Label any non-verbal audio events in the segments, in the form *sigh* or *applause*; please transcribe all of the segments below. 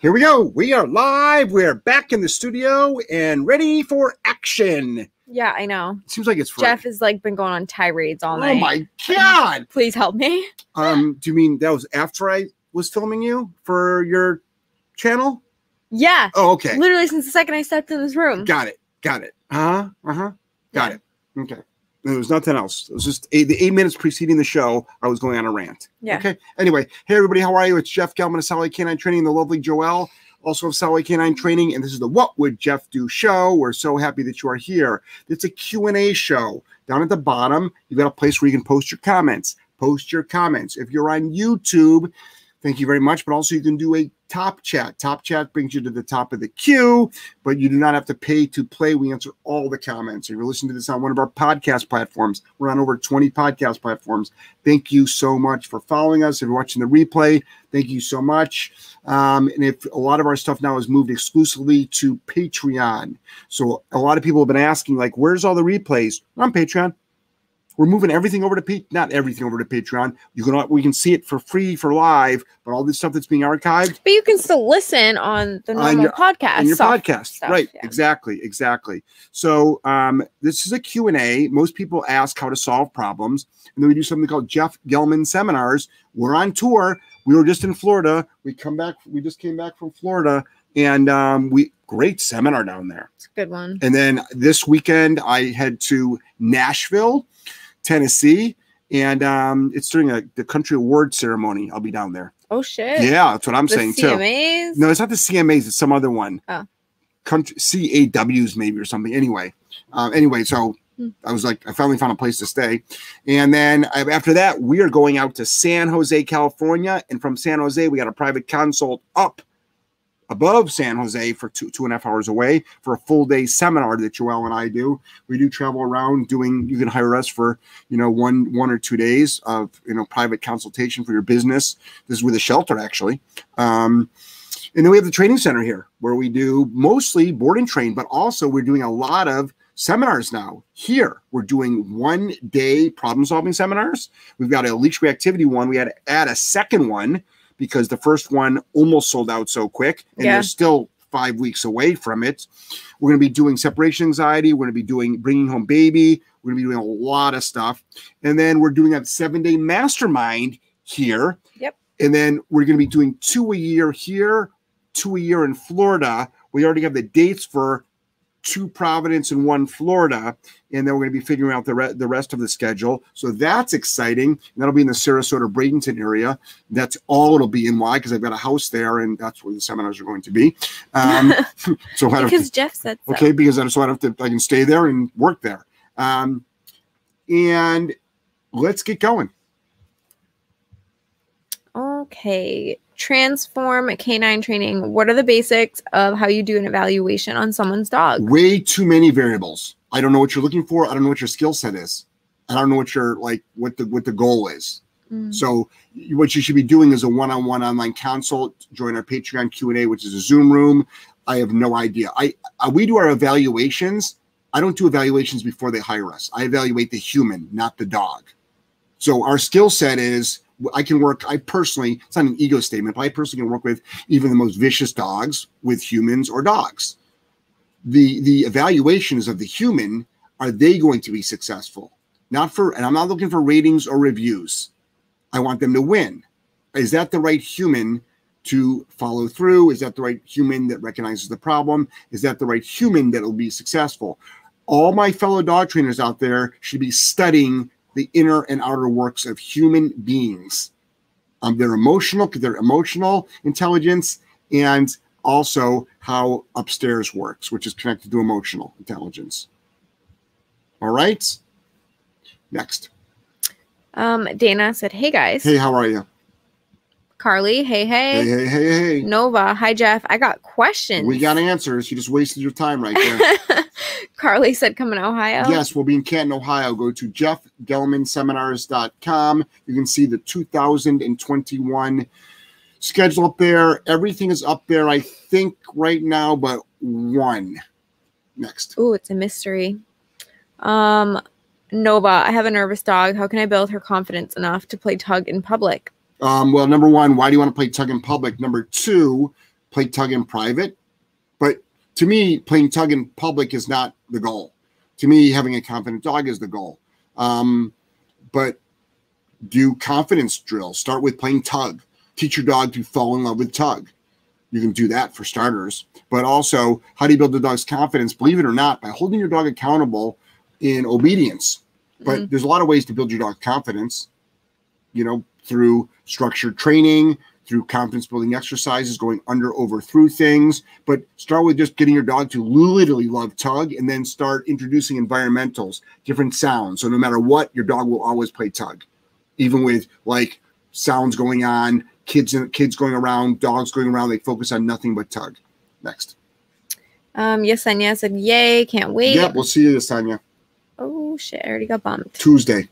Here we go. We are live. We're back in the studio and ready for action. Yeah, I know. It Seems like it's Jeff has like been going on tirades all night. Oh my god. *laughs* Please help me. *laughs* Um, do you mean that was after I was filming you for your channel? Yeah. Oh, okay. Literally since the second I stepped in this room. Got it. Got it. Uh-huh. Uh-huh. Got it. Okay. There was nothing else. It was just eight, the eight minutes preceding the show. I was going on a rant. Yeah. Okay. Anyway, hey everybody, how are you? It's Jeff Gellman of Solid K9 Training, the lovely Joelle, also of Solid K9 Training, and this is the What Would Jeff Do show. We're so happy that you are here. It's a Q&A show. Down at the bottom, you've got a place where you can post your comments. Post your comments. If you're on YouTube, thank you very much. But also you can do a top chat. Top chat brings you to the top of the queue, but you do not have to pay to play. We answer all the comments. If you're listening to this on one of our podcast platforms, we're on over 20 podcast platforms. Thank you so much for following us. If you're watching the replay, thank you so much. Um, and if a lot of our stuff now is moved exclusively to Patreon. So a lot of people have been asking, like, where's all the replays? On Patreon. We're moving everything over to P- not everything over to Patreon. You can we can see it for free for live, but all this stuff that's being archived. But you can still listen on the On normal your- podcast. in your podcast. stuff, right. yeah. exactly. Exactly. So um, this is a q&a most people ask how to solve problems. And then we do something called jeff gellman seminars. We're on tour. We were just in florida. We come back we just came back from florida. And um, we great seminar down there. It's a good one. and then this weekend i head to nashville tennessee and um, it's during a, the country award ceremony i'll be down there Oh shit. yeah that's what i'm The saying too no, it's not the CMAs. It's some other one. Oh. Country CAWs maybe or something. Anyway, um, anyway, so Hmm. I was like, I finally found a place to stay, and then after that, we are going out to San Jose, California, and from San Jose, we got a private consult up above San Jose for two two and a half hours away for a full day seminar that Joelle and I do. We do travel around doing. You can hire us for you know one one or two days of you know private consultation for your business. This is with a shelter actually. Um, and then we have the training center here where we do mostly board and train, but also we're doing a lot of seminars now. Here, we're doing one day problem solving seminars. We've got a leash reactivity one. We had to add a second one because the first one almost sold out so quick, and Yeah. they're still five weeks away from it. We're going to be doing separation anxiety. We're going to be doing bringing home baby. We're going to be doing a lot of stuff. And then we're doing a seven day mastermind here. Yep. And then we're going to be doing two a year here, two a year in Florida. We already have the dates for two Providence and one Florida, and then we're going to be figuring out the re- the rest of the schedule. So that's exciting. And that'll be in the Sarasota Bradenton area. That's all it'll be in. Why? Because I've got a house there, and that's where the seminars are going to be. Um, *laughs* so I because Jeff said so. okay because I so I don't have to I can stay there and work there. Um, and let's get going. Okay. Transform canine training. What are the basics of how you do an evaluation on someone's dog? way too many variables. I don't know what you're looking for. I don't know what your skill set is. I don't know what your like what the what the goal is. Mm. So what you should be doing is a one-on-one online consult. Join our Patreon Q and A, which is a Zoom room. I have no idea. I, I we do our evaluations. I don't do evaluations before they hire us. I evaluate the human, not the dog. So our skill set is I can work. I personally, it's not an ego statement, but I personally can work with even the most vicious dogs with humans or dogs. The the evaluation is of the human. Are they going to be successful? Not for, and I'm not looking for ratings or reviews. I want them to win. Is that the right human to follow through? Is that the right human that recognizes the problem? Is that the right human that will be successful? All my fellow dog trainers out there should be studying the inner and outer works of human beings. Um, their emotional, their emotional intelligence, and also how upstairs works, which is connected to emotional intelligence. All right. Next. Um, Dana said, Hey guys. Hey, how are you? Carly, hey, hey. Hey, hey, hey, hey. Nova, hi Jeff. I got questions. We got answers. You just wasted your time right there. *laughs* Carly said, Come in Ohio. Yes, we'll be in Canton, Ohio. Go to jeffgellmanseminars.com. You can see the 2021 schedule up there. Everything is up there, I think, right now, but one. Next. Oh, it's a mystery. Um, Nova, I have a nervous dog. How can I build her confidence enough to play tug in public? Um, well, number one, why do you want to play tug in public? Number two, play tug in private. But to me, playing tug in public is not the goal. To me, having a confident dog is the goal. Um, but do confidence drills. Start with playing tug. Teach your dog to fall in love with tug. You can do that for starters. But also, how do you build the dog's confidence? Believe it or not, by holding your dog accountable in obedience. But mm-hmm. there's a lot of ways to build your dog's confidence, you know, through structured training, through confidence building exercises, going under, over, through things. But start with just getting your dog to literally love tug and then start introducing environmentals, different sounds. So no matter what, your dog will always play tug, even with like sounds going on, kids kids going around, dogs going around. They focus on nothing but tug. Next. Um, Yesenia said, "Yay! Can't wait." Yep, we'll see you, Yesenia. Oh shit! I already got bumped. Tuesday.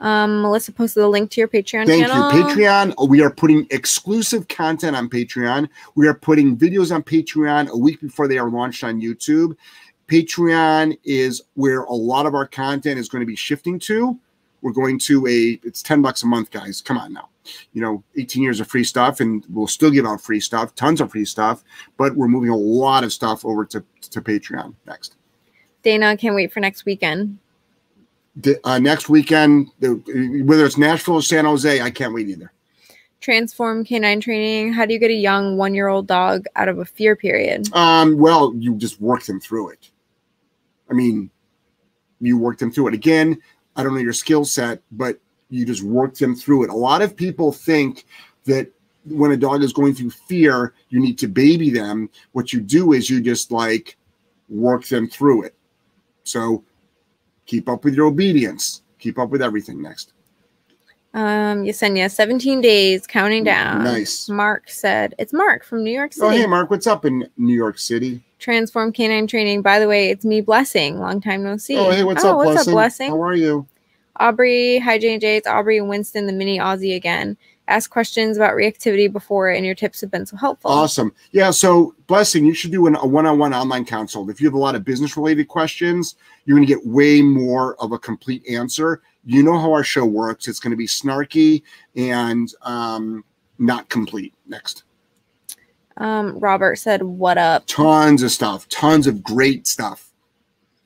Um, Melissa posted the link to your Patreon Thank channel. you. Patreon. We are putting exclusive content on Patreon. We are putting videos on Patreon a week before they are launched on YouTube. Patreon is where a lot of our content is going to be shifting to. We're going to a it's 10 bucks a month, guys. Come on now. You know, 18 years of free stuff, and we'll still give out free stuff, tons of free stuff, but we're moving a lot of stuff over to, to Patreon next. Dana, can't wait for next weekend uh, next weekend, whether it's Nashville or San Jose, I can't wait either. Transform canine training. How do you get a young one year old dog out of a fear period? Um, well, you just work them through it. I mean, you work them through it. Again, I don't know your skill set, but you just work them through it. A lot of people think that when a dog is going through fear, you need to baby them. What you do is you just like work them through it. So Keep up with your obedience. Keep up with everything next. Um, Yesenia, 17 days, counting down. Nice. Mark said, it's Mark from New York City. Oh, hey, Mark, what's up in New York City? Transform Canine Training. By the way, it's me, Blessing. Long time no see. Oh, hey, what's oh, up, what's Blessing? up, Blessing? How are you? Aubrey, hi, J&J. It's Aubrey and Winston, the mini Aussie again ask questions about reactivity before, and your tips have been so helpful. Awesome. Yeah. So, Blessing, you should do an, a one on one online consult. If you have a lot of business related questions, you're going to get way more of a complete answer. You know how our show works. It's going to be snarky and um, not complete. Next. Um, Robert said, What up? Tons of stuff, tons of great stuff.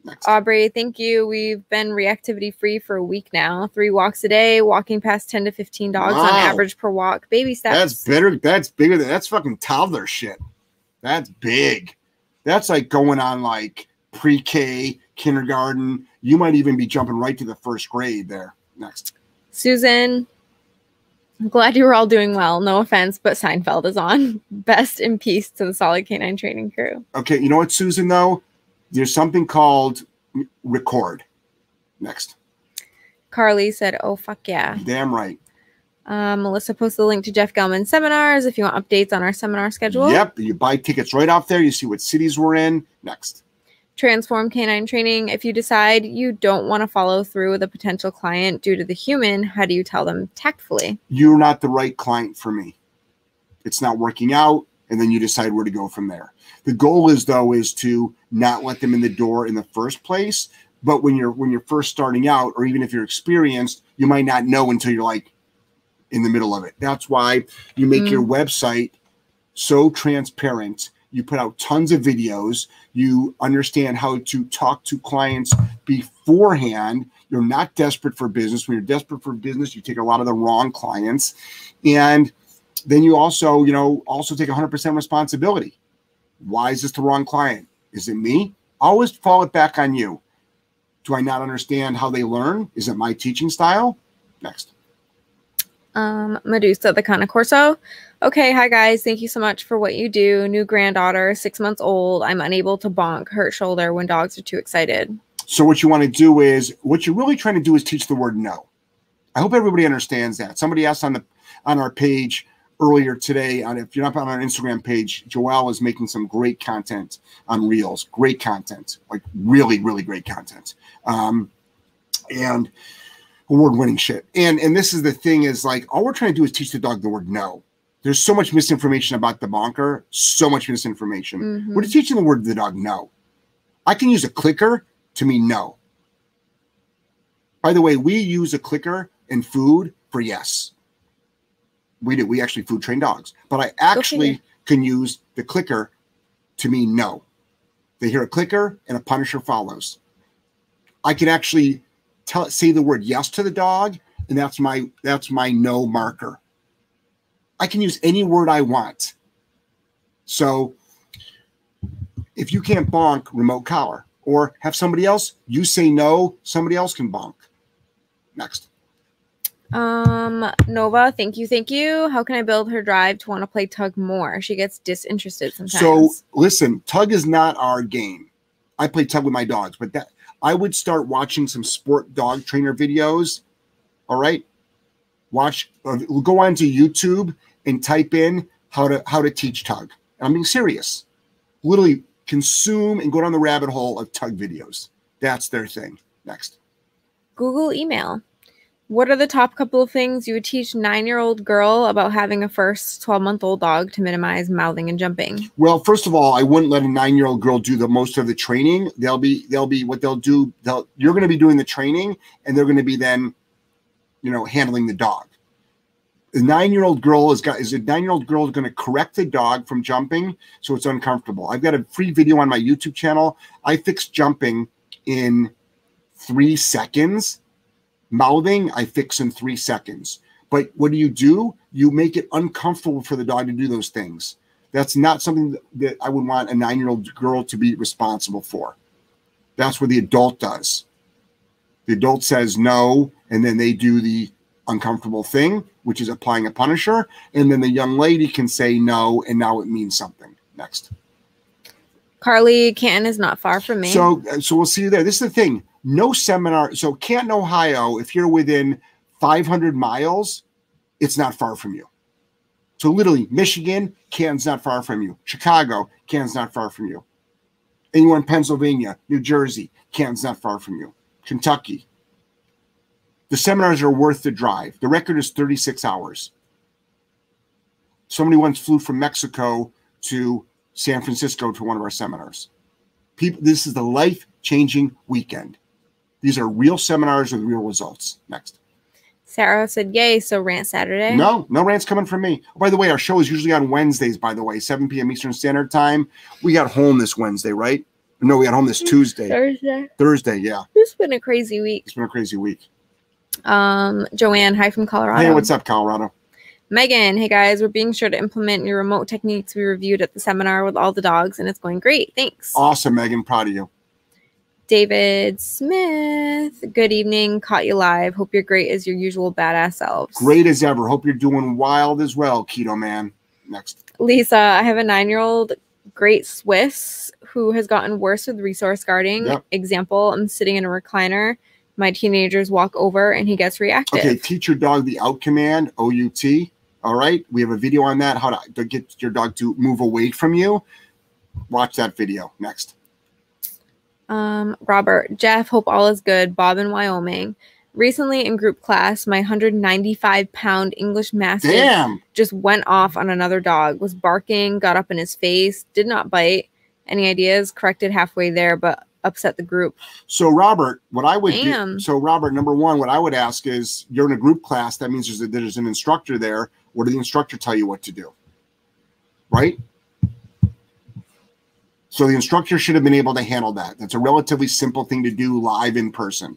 Next. Aubrey, thank you. We've been reactivity free for a week now. Three walks a day, walking past 10 to 15 dogs wow. on average per walk. Baby steps. That's better. That's bigger than that's fucking toddler shit. That's big. That's like going on like pre K, kindergarten. You might even be jumping right to the first grade there. Next. Susan, I'm glad you were all doing well. No offense, but Seinfeld is on. *laughs* Best in peace to the solid canine training crew. Okay, you know what, Susan, though? There's something called record. Next. Carly said, "Oh fuck yeah." Damn right. Um, Melissa posted the link to Jeff Gellman's seminars if you want updates on our seminar schedule. Yep, you buy tickets right off there. You see what cities we're in. Next. Transform canine training. If you decide you don't want to follow through with a potential client due to the human, how do you tell them tactfully? You're not the right client for me. It's not working out, and then you decide where to go from there. The goal is though is to not let them in the door in the first place. But when you're when you're first starting out, or even if you're experienced, you might not know until you're like in the middle of it. That's why you make mm. your website so transparent. You put out tons of videos. You understand how to talk to clients beforehand. You're not desperate for business. When you're desperate for business, you take a lot of the wrong clients. And then you also, you know, also take 100% responsibility. Why is this the wrong client? Is it me? always fall it back on you. Do I not understand how they learn? Is it my teaching style? Next. Um, Medusa, the Cane Corso. Okay, hi guys. Thank you so much for what you do. New granddaughter, six months old. I'm unable to bonk, hurt shoulder when dogs are too excited. So what you want to do is what you're really trying to do is teach the word no. I hope everybody understands that. Somebody asked on the on our page, earlier today on if you're not on our Instagram page, Joelle is making some great content on Reels. Great content, like really, really great content. Um, and award-winning shit. And and this is the thing is like all we're trying to do is teach the dog the word no. There's so much misinformation about the bonker, so much misinformation. Mm-hmm. We're teaching the word to the dog no. I can use a clicker to mean no. By the way, we use a clicker in food for yes we do. We actually food train dogs. But I actually can use the clicker to mean no. They hear a clicker and a punisher follows. I can actually tell say the word yes to the dog, and that's my that's my no marker. I can use any word I want. So if you can't bonk, remote collar or have somebody else, you say no, somebody else can bonk. Next. Um, Nova, thank you, thank you. How can I build her drive to want to play tug more? She gets disinterested sometimes. So listen, tug is not our game. I play tug with my dogs, but that I would start watching some sport dog trainer videos. All right, watch. Uh, go onto YouTube and type in how to how to teach tug. I'm being serious. Literally consume and go down the rabbit hole of tug videos. That's their thing. Next. Google email. What are the top couple of things you would teach nine-year-old girl about having a first 12-month-old dog to minimize mouthing and jumping? Well, first of all, I wouldn't let a nine-year-old girl do the most of the training. They'll be they'll be what they'll do. They'll you're going to be doing the training, and they're going to be then, you know, handling the dog. The nine-year-old girl is got is a nine-year-old girl going to correct the dog from jumping so it's uncomfortable. I've got a free video on my YouTube channel. I fixed jumping in three seconds Mouthing, I fix in three seconds. But what do you do? You make it uncomfortable for the dog to do those things. That's not something that I would want a nine year old girl to be responsible for. That's what the adult does. The adult says no, and then they do the uncomfortable thing, which is applying a punisher. And then the young lady can say no, and now it means something. Next. Carly Canton is not far from me. So, uh, so we'll see you there. This is the thing no seminar. So Canton, Ohio, if you're within 500 miles, it's not far from you. So literally, Michigan, Canton's not far from you. Chicago, Canton's not far from you. Anywhere in Pennsylvania, New Jersey, Canton's not far from you. Kentucky. The seminars are worth the drive. The record is 36 hours. Somebody once flew from Mexico to San Francisco to one of our seminars. People, this is the life changing weekend. These are real seminars with real results. Next. Sarah said, Yay, so rant Saturday? No, no rants coming from me. Oh, by the way, our show is usually on Wednesdays, by the way, 7 p.m. Eastern Standard Time. We got home this Wednesday, right? No, we got home this Tuesday. Thursday. Thursday, yeah. It's been a crazy week. It's been a crazy week. Um, Joanne, hi from Colorado. Hey, what's up, Colorado? Megan, hey guys, we're being sure to implement your remote techniques we reviewed at the seminar with all the dogs, and it's going great. Thanks. Awesome, Megan. Proud of you. David Smith. Good evening. Caught you live. Hope you're great as your usual badass selves. Great as ever. Hope you're doing wild as well, Keto Man. Next. Lisa, I have a nine year old great Swiss who has gotten worse with resource guarding. Yep. Example, I'm sitting in a recliner. My teenagers walk over and he gets reactive. Okay, teach your dog the out command, O U T. All right. We have a video on that, how to, to get your dog to move away from you. Watch that video. Next. Um, Robert, Jeff, hope all is good. Bob in Wyoming. Recently in group class, my 195 pound English Mastiff Damn. just went off on another dog, was barking, got up in his face, did not bite. Any ideas? Corrected halfway there, but upset the group. So, Robert, what I would Damn. do, so Robert, number one, what I would ask is you're in a group class. That means there's, a, there's an instructor there. What did the instructor tell you what to do? Right? So the instructor should have been able to handle that. That's a relatively simple thing to do live in person.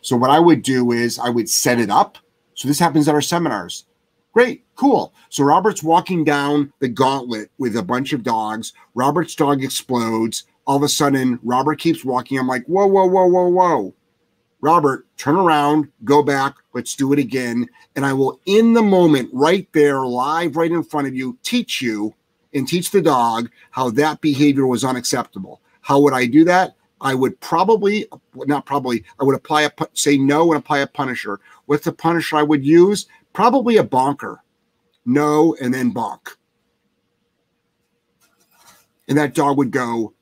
So what I would do is I would set it up. So this happens at our seminars. Great, cool. So Robert's walking down the gauntlet with a bunch of dogs. Robert's dog explodes. All of a sudden, Robert keeps walking. I'm like, whoa, whoa, whoa, whoa, whoa. Robert, turn around, go back, let's do it again. And I will, in the moment, right there, live, right in front of you, teach you and teach the dog how that behavior was unacceptable. How would I do that? I would probably, not probably, I would apply a, say no and apply a punisher. What's the punisher I would use? Probably a bonker. No, and then bonk. And that dog would go,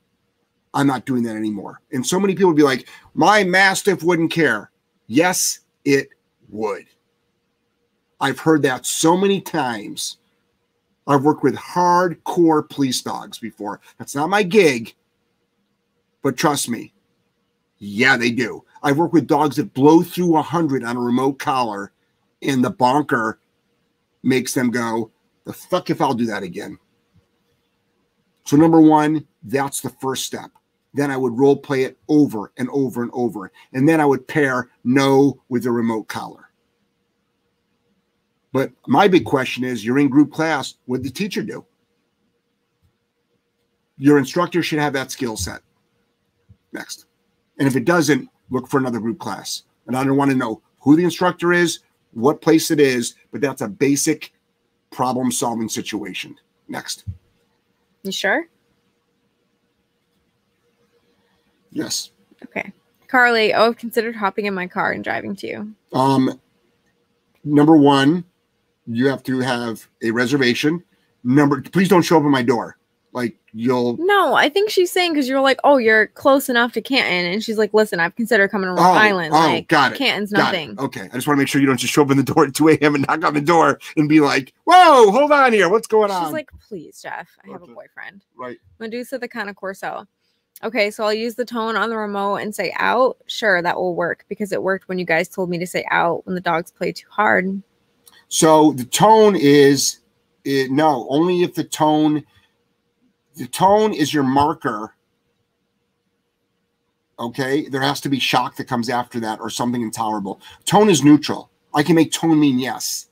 I'm not doing that anymore. And so many people would be like, my mastiff wouldn't care. Yes, it would. I've heard that so many times. I've worked with hardcore police dogs before. That's not my gig, but trust me, yeah, they do. I've worked with dogs that blow through 100 on a remote collar, and the bonker makes them go, the fuck if I'll do that again. So, number one, that's the first step. Then I would role play it over and over and over. And then I would pair no with the remote collar. But my big question is you're in group class, what did the teacher do? Your instructor should have that skill set. Next. And if it doesn't, look for another group class. And I don't want to know who the instructor is, what place it is, but that's a basic problem solving situation. Next. You sure? Yes. Okay. Carly, oh, I've considered hopping in my car and driving to you. Um, number one, you have to have a reservation. Number, please don't show up at my door. Like you'll. No, I think she's saying because you're like, oh, you're close enough to Canton, and she's like, listen, I've considered coming to Rhode Oh, Island. oh, like, got it, Canton's got nothing. it. Okay, I just want to make sure you don't just show up in the door at 2 a.m. and knock on the door and be like, "Whoa, hold on here, what's going on?" She's like, please, Jeff, I have a boyfriend. right. Medusa the Cane Corso. Okay, so I'll use the tone on the remote and say out. Sure, that will work because it worked when you guys told me to say out when the dogs play too hard. So the tone is it, no, only if the tone the tone is your marker. Okay, there has to be shock that comes after that or something intolerable. Tone is neutral. I can make tone mean yes.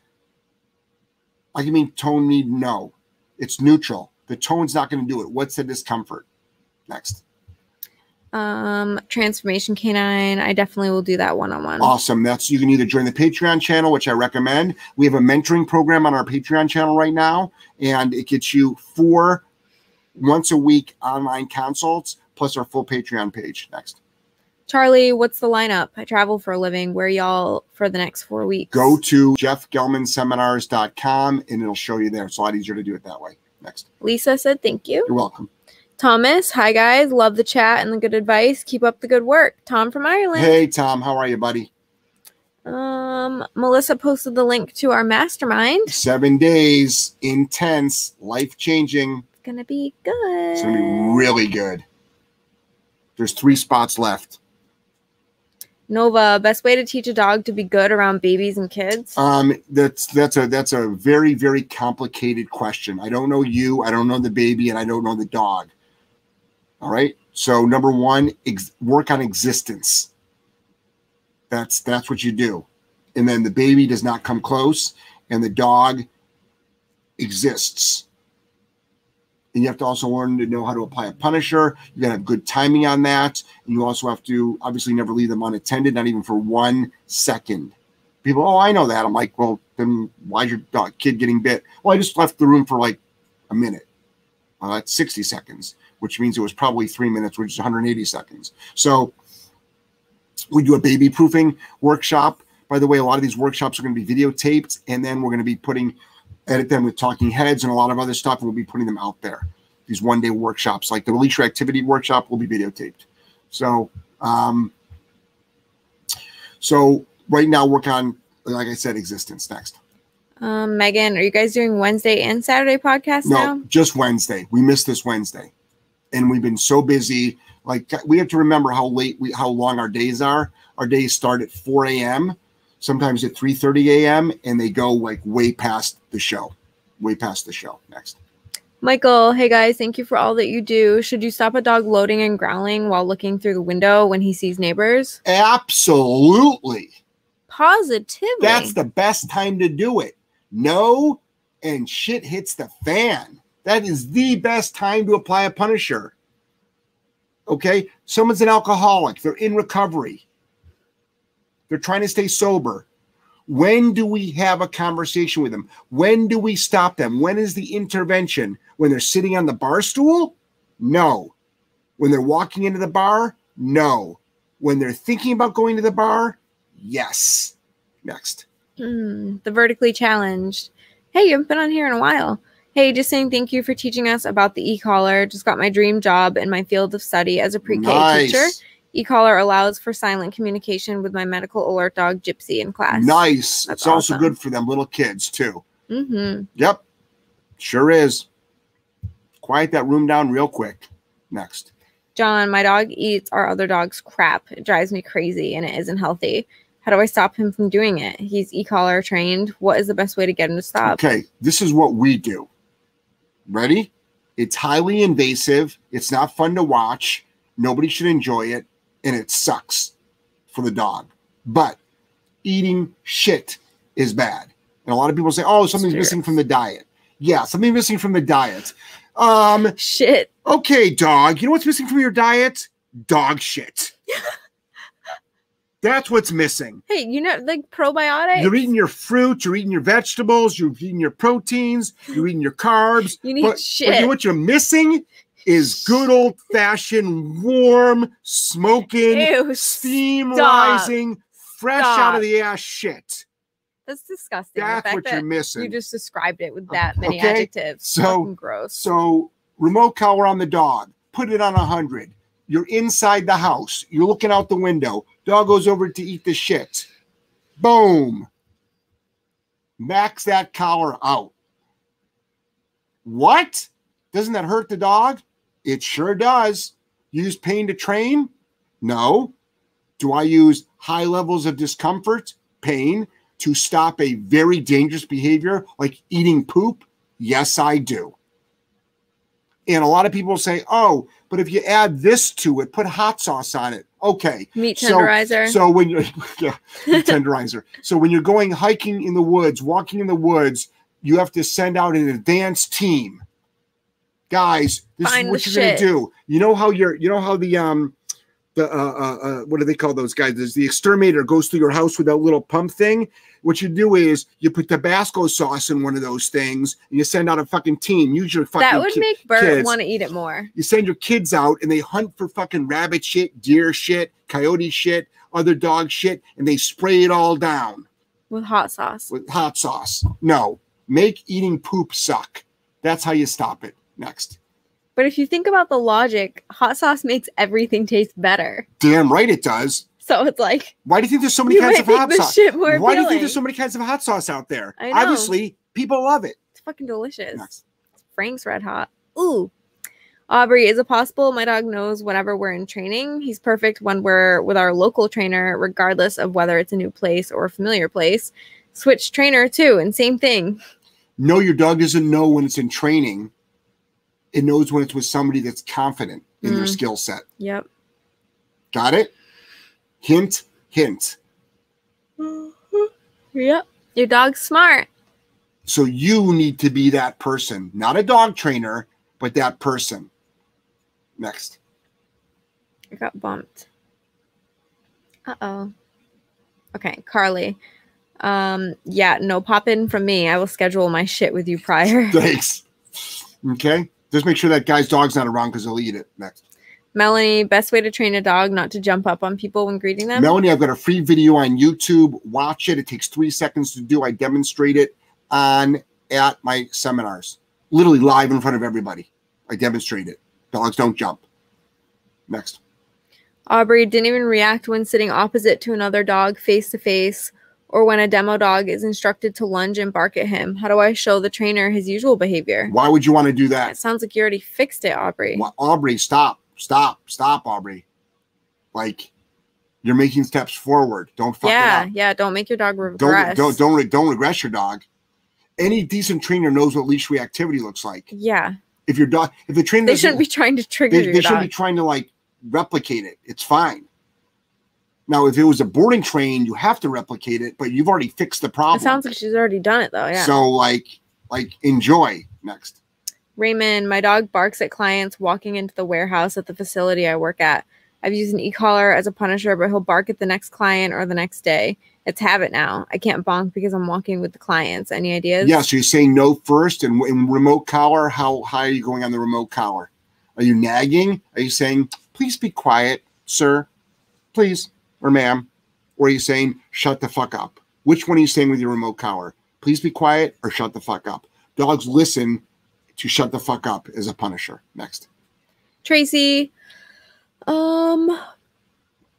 I can mean tone mean no. It's neutral. The tone's not going to do it. What's the discomfort? Next. Um, transformation canine. I definitely will do that one on one. Awesome. That's you can either join the Patreon channel, which I recommend. We have a mentoring program on our Patreon channel right now, and it gets you four once a week online consults plus our full Patreon page. Next. Charlie, what's the lineup? I travel for a living. Where y'all for the next four weeks? Go to jeffgellmanseminars.com and it'll show you there. It's a lot easier to do it that way. Next. Lisa said thank you. You're welcome. Thomas, hi guys. Love the chat and the good advice. Keep up the good work. Tom from Ireland. Hey Tom, how are you, buddy? Um, Melissa posted the link to our mastermind. Seven days, intense, life changing. It's gonna be good. It's gonna be really good. There's three spots left. Nova, best way to teach a dog to be good around babies and kids. Um, that's that's a that's a very very complicated question. I don't know you, I don't know the baby, and I don't know the dog. All right. So number one, work on existence. That's that's what you do, and then the baby does not come close, and the dog exists. And you have to also learn to know how to apply a punisher. You got to have good timing on that, and you also have to obviously never leave them unattended, not even for one second people, oh, I know that. I'm like, well, then why's your dog, kid getting bit? Well, I just left the room for like a minute. Well, that's 60 seconds, which means it was probably three minutes, which is 180 seconds. So we do a baby proofing workshop. By the way, a lot of these workshops are going to be videotaped, and then we're going to be putting, edit them with talking heads and a lot of other stuff, and we'll be putting them out there. These one day workshops, like the leash reactivity workshop, will be videotaped. So, um, so right now work on like i said existence next Um, Megan, are you guys doing Wednesday and Saturday podcasts no now? just wednesday we missed this wednesday and we've been so busy like we have to remember how late we how long our days are our days start at 4 a.m sometimes at 3 30 a.m and they go like way past the show way past the show next Michael, hey guys, thank you for all that you do. Should you stop a dog loading and growling while looking through the window when he sees neighbors? absolutely Positively. That's the best time to do it. No, and shit hits the fan. That is the best time to apply a punisher. Okay? Someone's an alcoholic, they're in recovery, they're trying to stay sober. When do we have a conversation with them? When do we stop them? When is the intervention? When they're sitting on the bar stool? No. When they're walking into the bar? No. When they're thinking about going to the bar? Yes. Next. Hmm, the vertically challenged. Hey, you haven't been on here in a while. Hey, just saying thank you for teaching us about the e-collar. Just got my dream job in my field of study as a pre-K teacher. E-collar allows for silent communication with my medical alert dog Gypsy in class. Nice. That's it's also good for them little kids too. Mm-hmm. Yep. Sure is. Quiet that room down real quick. Next. John, my dog eats our other dog's crap. It drives me crazy and it isn't healthy. How do I stop him from doing it? He's e-collar trained. What is the best way to get him to stop? Okay. This is what we do. Ready? It's highly invasive. It's not fun to watch. Nobody should enjoy it. And it sucks for the dog. But eating shit is bad. And a lot of people say, oh, something's missing from the diet. Yeah, something missing from the diet. Um, Shit. okay, dog. You know what's missing from your diet? Dog shit. *laughs* That's what's missing. Hey, you know, like probiotics. You're eating your fruit, you're eating your vegetables, you're eating your proteins, you're eating your carbs. *laughs* You need but, shit. But you know what you're missing is good old fashioned, warm, smoking, Ew, steam stop. rising, fresh out of the ass shit. That's disgusting. That's what you're missing. You just described it with that many Okay, adjectives. so- Fucking gross. So remote collar on the dog, put it on a hundred. You're inside the house. You're looking out the window. Dog goes over to eat the shit. Boom. Max that collar out. What? Doesn't that hurt the dog? It sure does. Use pain to train? No. Do I use high levels of discomfort, pain, to stop a very dangerous behavior like eating poop? Yes, I do. And a lot of people say, oh, but if you add this to it, put hot sauce on it. Okay. Meat So- tenderizer. So when you're *laughs* yeah, meat tenderizer. So when you're going hiking in the woods, walking in the woods, you have to send out an advanced team. Guys, this Find is what you're gonna do. You know how you're you know how the um the uh, uh, uh what do they call those guys? There's the exterminator goes through your house with that little pump thing. What you do is you put Tabasco sauce in one of those things and you send out a fucking team. Use your fucking that would make Bert want to eat it more. you send your kids out and they hunt for fucking rabbit shit, deer shit, coyote shit, other dog shit, and they spray it all down with hot sauce. with hot sauce. No, make eating poop suck. That's how you stop it. Next. But if you think about the logic, hot sauce makes everything taste better. Damn right it does. So it's like Why do you think there's so many kinds of hot sauce? Why do you think there's so many kinds of hot sauce out there? Obviously, people love it. It's fucking delicious. Next. Frank's Red Hot. Ooh. Aubrey, is it possible my dog knows whenever we're in training? He's perfect when we're with our local trainer, regardless of whether it's a new place or a familiar place. Switch trainer too, and same thing. No, your dog doesn't know when it's in training. It knows when it's with somebody that's confident in their Mm. skill set. Yep. Got it? Hint, hint. Yep. Your dog's smart. So you need to be that person, not a dog trainer, but that person. Next. I got bumped. Uh oh. Okay, Carly. Um, yeah, no pop in from me. I will schedule my shit with you prior. *laughs* Thanks. Okay. Just make sure that guy's dog's not around because he'll eat it. Next. Melanie, best way to train a dog not to jump up on people when greeting them? Melanie, I've got a free video on YouTube. Watch it. It takes three seconds to do. I demonstrate it on at my seminars, literally live in front of everybody. I demonstrate it. Dogs don't jump. Next. Aubrey didn't even react when sitting opposite to another dog face to face or when a demo dog is instructed to lunge and bark at him. How do I show the trainer his usual behavior? Why would you want to do that? It sounds like you already fixed it, Aubrey. Wha- Aubrey, stop, stop, stop, Aubrey. Like you're making steps forward. Don't fuck yeah, it up. yeah. Don't make your dog regress. Don't don't don't don't regress your dog. Any decent trainer knows what leash reactivity looks like. Yeah, If your dog, if the trainer they shouldn't be trying to trigger they, they shouldn't be trying to like replicate it. It's fine. Now, if it was a boarding train, you have to replicate it, but you've already fixed the problem. it sounds like she's already done it though. Yeah. So, like, like enjoy next. Raymond, my dog barks at clients walking into the warehouse at the facility I work at. I've used an e-collar as a punisher, but he'll bark at the next client or the next day. It's habit now. I can't bonk because I'm walking with the clients. Any ideas? Yeah. So you're saying no first, and in remote collar, how high are you going on the remote collar? Are you nagging? Are you saying, "Please be quiet, sir, please," or "Ma'am," or are you saying, "Shut the fuck up"? Which one are you saying with your remote collar? Please be quiet or shut the fuck up. Dogs listen to shut the fuck up as a punisher. Next. Tracy, um,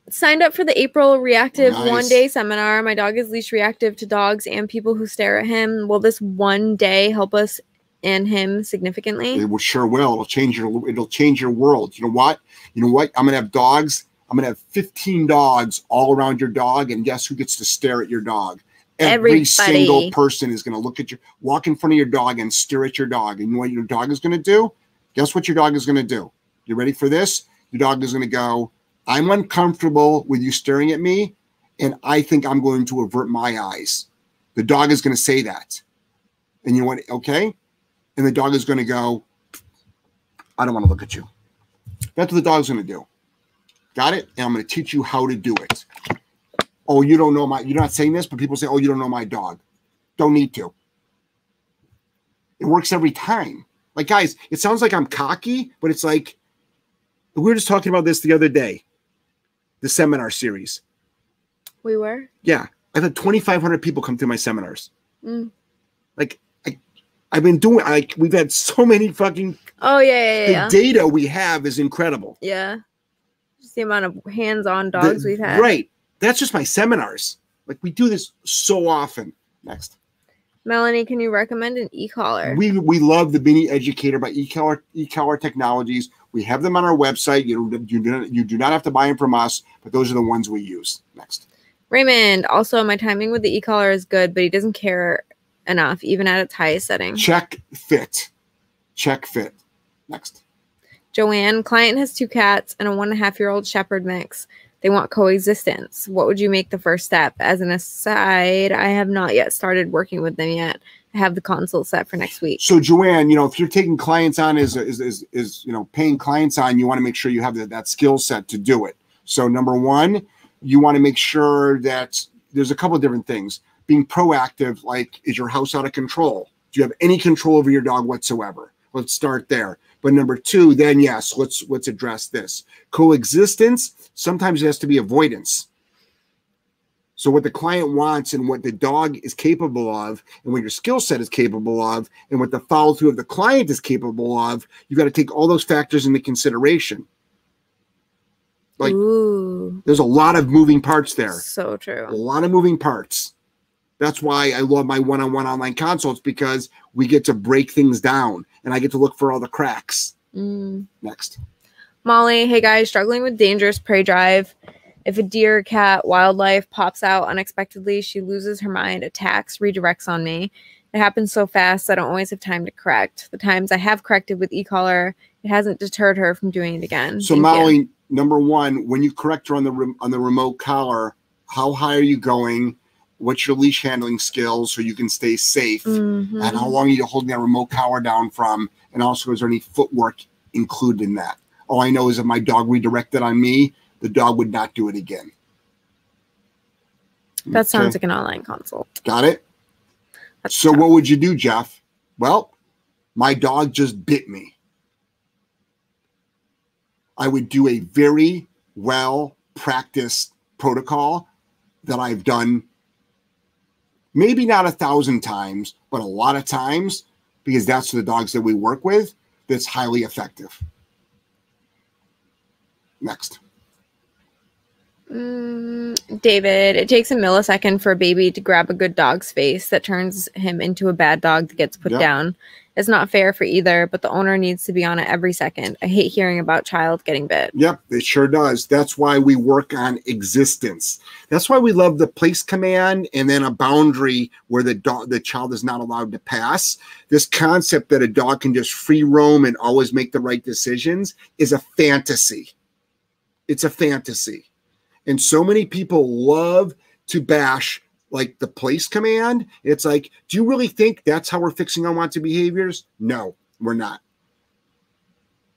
signed up for the April reactive Nice. one day seminar. My dog is leash reactive to dogs and people who stare at him. Will this one day help us and him significantly? It will sure will. It'll change your it'll change your world. You know what? You know what? I'm gonna have dogs. I'm gonna have 15 dogs all around your dog, and guess who gets to stare at your dog? Every Everybody. single person is gonna look at your walk in front of your dog and stare at your dog. And you know what your dog is gonna do? Guess what your dog is going to do? You ready for this? Your dog is going to go, I'm uncomfortable with you staring at me, and I think I'm going to avert my eyes. The dog is going to say that. And you know what? Okay. And the dog is going to go, I don't want to look at you. That's what the dog's going to do. Got it? And I'm going to teach you how to do it. Oh, you don't know my, you're not saying this, but people say, oh, you don't know my dog. Don't need to. It works every time. Like, guys, it sounds like I'm cocky, but it's like, we were just talking about this the other day, the seminar series. We were? Yeah. I've had 2,500 people come through my seminars. Mm. Like, I, I've been doing, like, we've had so many fucking, Oh, yeah, yeah, the yeah. data we have is incredible. yeah. Just the amount of hands on dogs The- we've had. Right. That's just my seminars. Like, we do this so often. Next. Melanie, can you recommend an e collar? We we love the Mini Educator by e-collar, e-collar Technologies. We have them on our website. You you do not, you do not have to buy them from us, but those are the ones we use. Next. Raymond, also, my timing with the e collar is good, but he doesn't care enough, even at its highest setting. Check fit. Check fit. Next. Joanne, client has two cats and a one and a half year old shepherd mix. They want coexistence. What would you make the first step? As an aside, I have not yet started working with them yet. I have the consult set for next week. So Joanne, you know, if you're taking clients on as is is, is you know paying clients on, you want to make sure you have that, that skill set to do it. So number one, you want to make sure that there's a couple of different things. Being proactive, like is your house out of control? Do you have any control over your dog whatsoever? Let's start there. But number two, then yes, let's let's address this. Coexistence, sometimes it has to be avoidance. So what the client wants and what the dog is capable of, and what your skill set is capable of, and what the follow through of the client is capable of, you've got to take all those factors into consideration. Like Ooh, there's a lot of moving parts there. so true. A lot of moving parts. That's why I love my one-on-one online consults because we get to break things down and I get to look for all the cracks. Mm. Next. Molly, hey guys, struggling with dangerous prey drive. If a deer, cat, wildlife pops out unexpectedly, she loses her mind, attacks, redirects on me. It happens so fast, I don't always have time to correct. The times I have corrected with e-collar, it hasn't deterred her from doing it again. So Thank you. Molly, number one, when you correct her on the on the remote collar, how high are you going? What's your leash handling skills so you can stay safe? Mhm. And how long are you holding that remote collar down from? And also, is there any footwork included in that? All I know is if my dog redirected on me, the dog would not do it again. That sounds like an online consult. got it. That's So tough. what would you do, Jeff? Well, my dog just bit me. I would do a very well practiced protocol that I've done maybe not a thousand times, but a lot of times because that's the dogs that we work with that's highly effective. Next. Mm, David, it takes a millisecond for a baby to grab a good dog's face that turns him into a bad dog that gets put Yep. down. It's not fair for either, but the owner needs to be on it every second. I hate hearing about child getting bit. Yep, it sure does. That's why we work on existence. That's why we love the place command and then a boundary where the dog, the child is not allowed to pass. This concept that a dog can just free roam and always make the right decisions is a fantasy. It's a fantasy. And so many people love to bash like the place command. It's like, do you really think that's how we're fixing unwanted behaviors? No, we're not.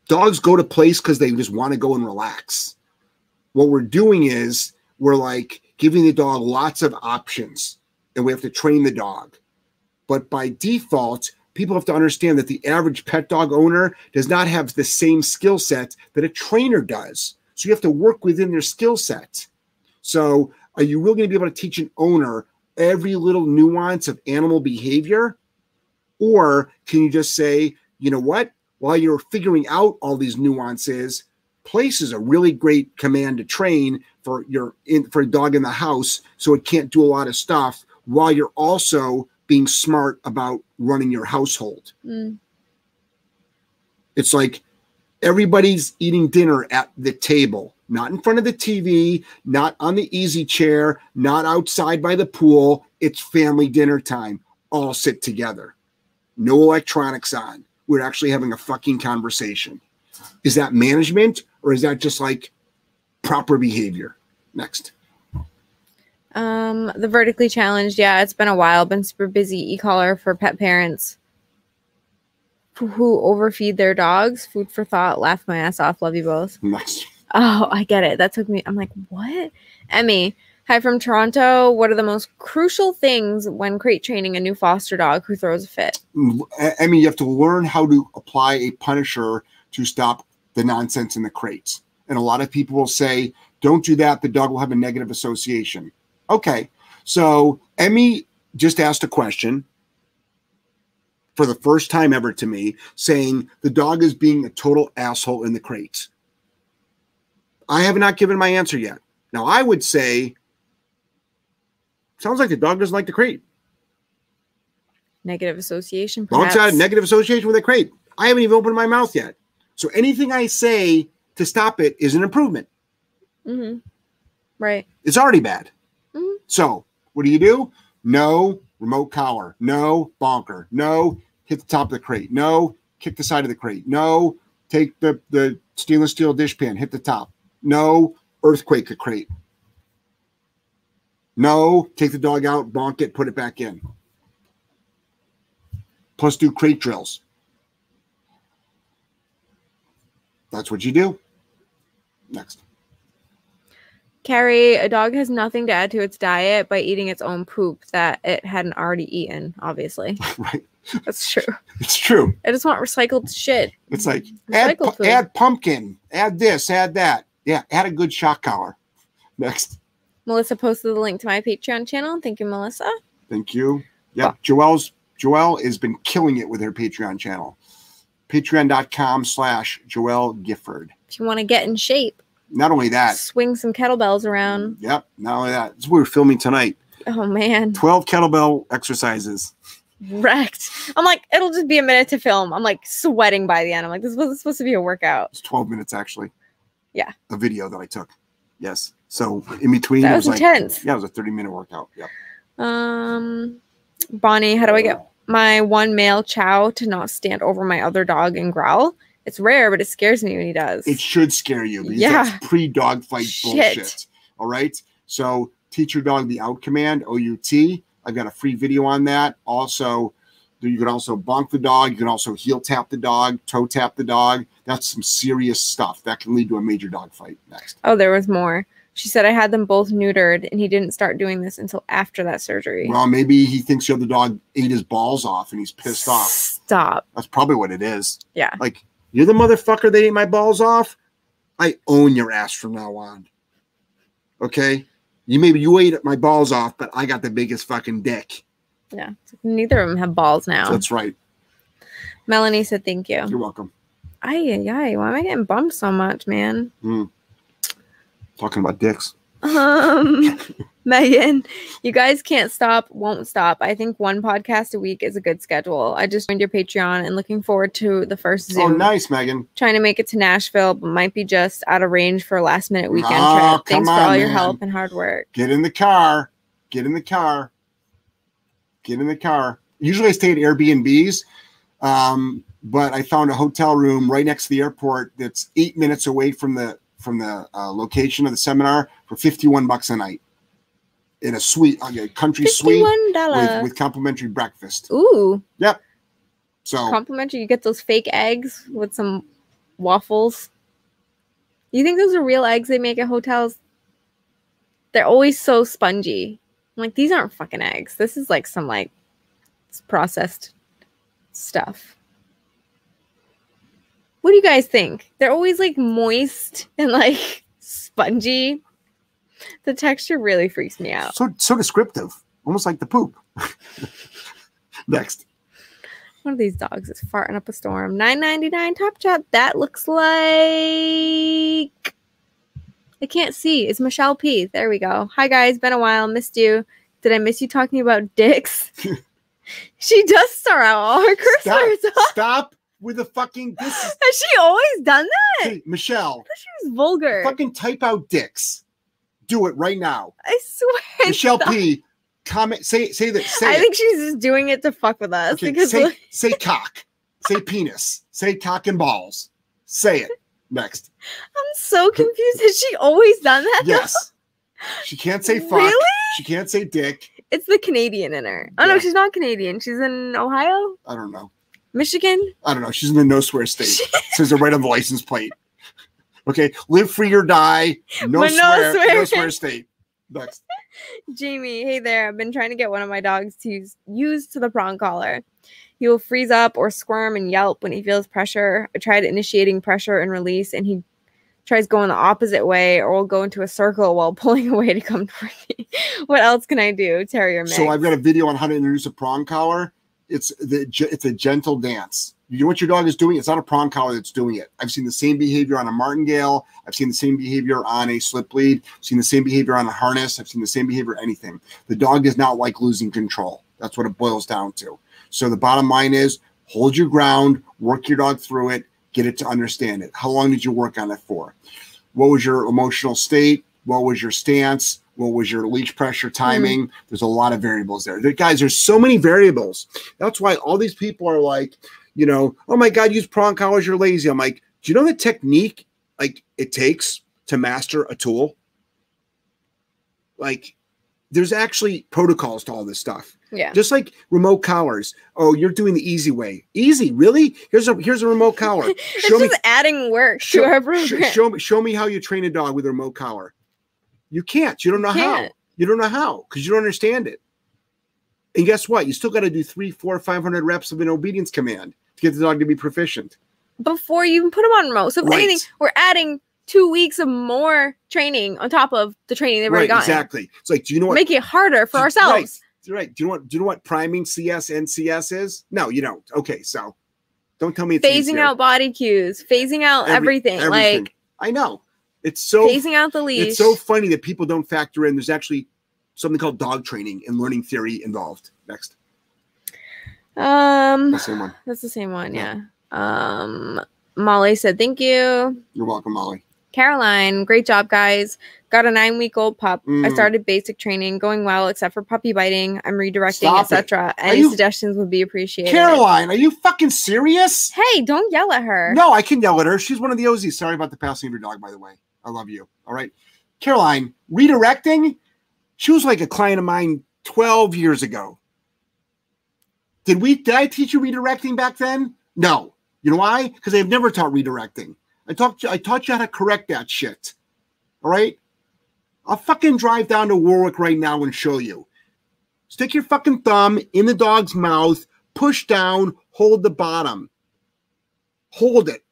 Dogs go to place because they just want to go and relax. What we're doing is we're like giving the dog lots of options and we have to train the dog. But by default, people have to understand that the average pet dog owner does not have the same skill set that a trainer does. So you have to work within their skill set. So are you really going to be able to teach an owner every little nuance of animal behavior? Or can you just say, you know what? While you're figuring out all these nuances, place is a really great command to train for your in, for a dog in the house so it can't do a lot of stuff while you're also being smart about running your household. Mm. It's like everybody's eating dinner at the table, not in front of the TV, not on the easy chair, not outside by the pool. It's family dinner time. All sit together. No electronics on. we're actually having a fucking conversation. Is that management or is that just like proper behavior? Next. Um, the vertically challenged, yeah, it's been a while. Been super busy e-collar for pet parents who- overfeed their dogs. Food for thought. Laugh my ass off. Love you both. Next. Oh, I get it. That took me. I'm like, what? Emmy, hi from Toronto. What are the most crucial things when crate training a new foster dog who throws a fit? Mm, I mean, you have to learn how to apply a punisher to stop the nonsense in the crates. And a lot of people will say, don't do that. The dog will have a negative association. Okay. So Emmy just asked a question for the first time ever to me saying the dog is being a total asshole in the crates. I have not given my answer yet. Now, I would say, sounds like the dog doesn't like the crate. Negative association. Well, it's a negative association with a crate. I haven't even opened my mouth yet. So anything I say to stop it is an improvement. Mhm. Right. It's already bad. Mhm. So what do you do? No remote collar. No bonker. No hit the top of the crate. No kick the side of the crate. No take the, the stainless steel dish pan, hit the top. No earthquake the crate. No take the dog out, bonk it, put it back in. Plus do crate drills. That's what you do. Next. Carrie, a dog has nothing to add to its diet by eating its own poop that it hadn't already eaten, obviously. *laughs* right. That's true. It's true. I just want recycled shit. It's like add, add pumpkin, add this, add that. Yeah, add a good shock collar. Next. Melissa posted the link to my Patreon channel. Thank you, Melissa. Thank you. Yeah, Joelle's Joelle has been killing it with her Patreon channel. Patreon.com slash Joelle Gifford. If you want to get in shape, Not only that, swing some kettlebells around. Mm, yep, not only that. This is what we're filming tonight. Oh man, 12 kettlebell exercises. wrecked. I'm like, it'll just be a minute to film. I'm like sweating by the end. I'm like, this was supposed to be a workout. It's 12 minutes actually. Yeah. A video that I took. Yes. So in between That was like intense. yeah, it was a 30 minute workout. Yeah. Um, Bonnie, how do I get my one male chow to not stand over my other dog and growl? It's rare, but it scares me when he does. It should scare you because Yeah. that's pre-dog fight Shit. bullshit. All right. So teach your dog the out command, O-U-T. I've got a free video on that. Also, you can also bonk the dog. You can also heel tap the dog, toe tap the dog. That's some serious stuff that can lead to a major dog fight. Next. oh, there was more. She said I had them both neutered, and he didn't start doing this until after that surgery. Well, maybe he thinks the other dog ate his balls off and he's pissed off. Stop. That's probably what it is. Yeah. Like, you're the motherfucker that ate my balls off. I own your ass from now on. Okay? You maybe you ate my balls off, but I got the biggest fucking dick. Yeah. Neither of them have balls now. That's right. Melanie said thank you. You're welcome. Ay, ay, ay. Why am I getting bummed so much, man? Talking about dicks. Um, *laughs* Megan, you guys can't stop, won't stop. I think one podcast a week is a good schedule. I just joined your Patreon and looking forward to the first Zoom. Oh, nice, Megan. Trying to make it to Nashville, but might be just out of range for a last minute weekend Oh, trip. Thanks for all on, your man. help and hard work. Get in the car. Get in the car. Get in the car. Usually I stay at Airbnbs, um, but I found a hotel room right next to the airport that's eight minutes away from the from the uh, location of the seminar for 51 bucks a night in a suite, like a country suite with, with complimentary breakfast. Ooh, Yep. So complimentary. You get those fake eggs with some waffles. You think those are real eggs they make at hotels? They're always so spongy. I'm like, these aren't fucking eggs. This is like some like processed stuff. What do you guys think? They're always like moist *laughs* and like spongy. The texture really freaks me out. so so descriptive, almost like the poop. *laughs* Next. One of these dogs is farting up a storm. Nine ninety nine Top Chat. That looks like I can't see. It's Michelle P. There we go. Hi guys, been a while. Missed you. Did I miss you talking about dicks? *laughs* she does start out all her curse Stop, stop with the fucking this is, Has she always done that? hey, Michelle. She was vulgar. Fucking type out dicks. Do it right now. I swear. Michelle stop. P. Comment. Say say that. Say I it. think she's just doing it to fuck with us Okay, because say say cock. say penis. Say cock and balls. Say it. Next. I'm so confused. Has she always done that? though? Yes. She can't say fuck. Really? She can't say dick. It's the Canadian in her. Oh Yeah. no, she's not Canadian. She's in Ohio, I don't know. Michigan. I don't know. She's in the no swear state. Says it right on the license plate. Okay. Live free or die. *laughs* No no swear. No swear. swear state. Next. *laughs* Jamie, hey there. I've been trying to get one of my dogs to use, use to the prong collar. He will freeze up or squirm and yelp when he feels pressure. I tried initiating pressure and release, and he tries going the opposite way or will go into a circle while *laughs* pulling away to come toward me. what else can I do? Terrier mix. So I've got a video on how to introduce a prong collar. It's the it's a gentle dance. You know what your dog is doing? It's not a prong collar that's doing it. I've seen the same behavior on a martingale. I've seen the same behavior on a slip lead. I've seen the same behavior on a harness. I've seen the same behavior anything. The dog does not like losing control. That's what it boils down to. So the bottom line is hold your ground, work your dog through it, get it to understand it. How long did you work on it for? What was your emotional state? What was your stance? What was your leash pressure hmm. timing? There's a lot of variables there. There- Guys, there's so many variables. That's why all these people are like, you know, oh my God, use prong collars, you're lazy. I'm like, do you know the technique like it takes to master a tool? Like, there's actually protocols to all this stuff. yeah. Just like remote collars. Oh, you're doing the easy way. Easy, really? Here's a here's a remote *laughs* collar. It's Show me just adding work show, to our sh- program. show me show me how you train a dog with a remote collar. You can't. You don't know how. You don't know how because you don't understand it. And guess what? You still got to do three, four, five hundred reps of an obedience command to get the dog to be proficient. Before you even put them on remote. So if Right. anything, we're adding two weeks of more training on top of the training they've already Right, gotten. exactly. It's like, do you know what? Make it harder for do- ourselves. Right, right. Do you know what? Do you know what priming CS and CS is? No, you don't. Okay, so don't tell me it's Phasing easier. out body cues, phasing out Every- everything, everything. like I know. It's so phasing out the leash. it's so funny that people don't factor in. There's actually something called dog training and learning theory involved. Next, um, the same one. that's the same one. Yeah. Yeah. Um, Molly said thank you. You're welcome, Molly. Caroline, great job, guys. Got a nine week old pup. I Mm. started basic training, going well, except for puppy biting. I'm redirecting, etc. Any you- suggestions would be appreciated. Caroline, are you fucking serious? Hey, don't yell at her. No, I can yell at her. She's one of the OZs. Sorry about the passing of your dog, by the way. I love you. All right. Caroline, redirecting. She was like a client of mine 12 years ago. Did we did I teach you redirecting back then? No. You know why? Because I've never taught redirecting. I taught you, I taught you how to correct that shit. All right. I'll fucking drive down to Warwick right now and show you. Stick your fucking thumb in the dog's mouth, push down, hold the bottom. Hold it.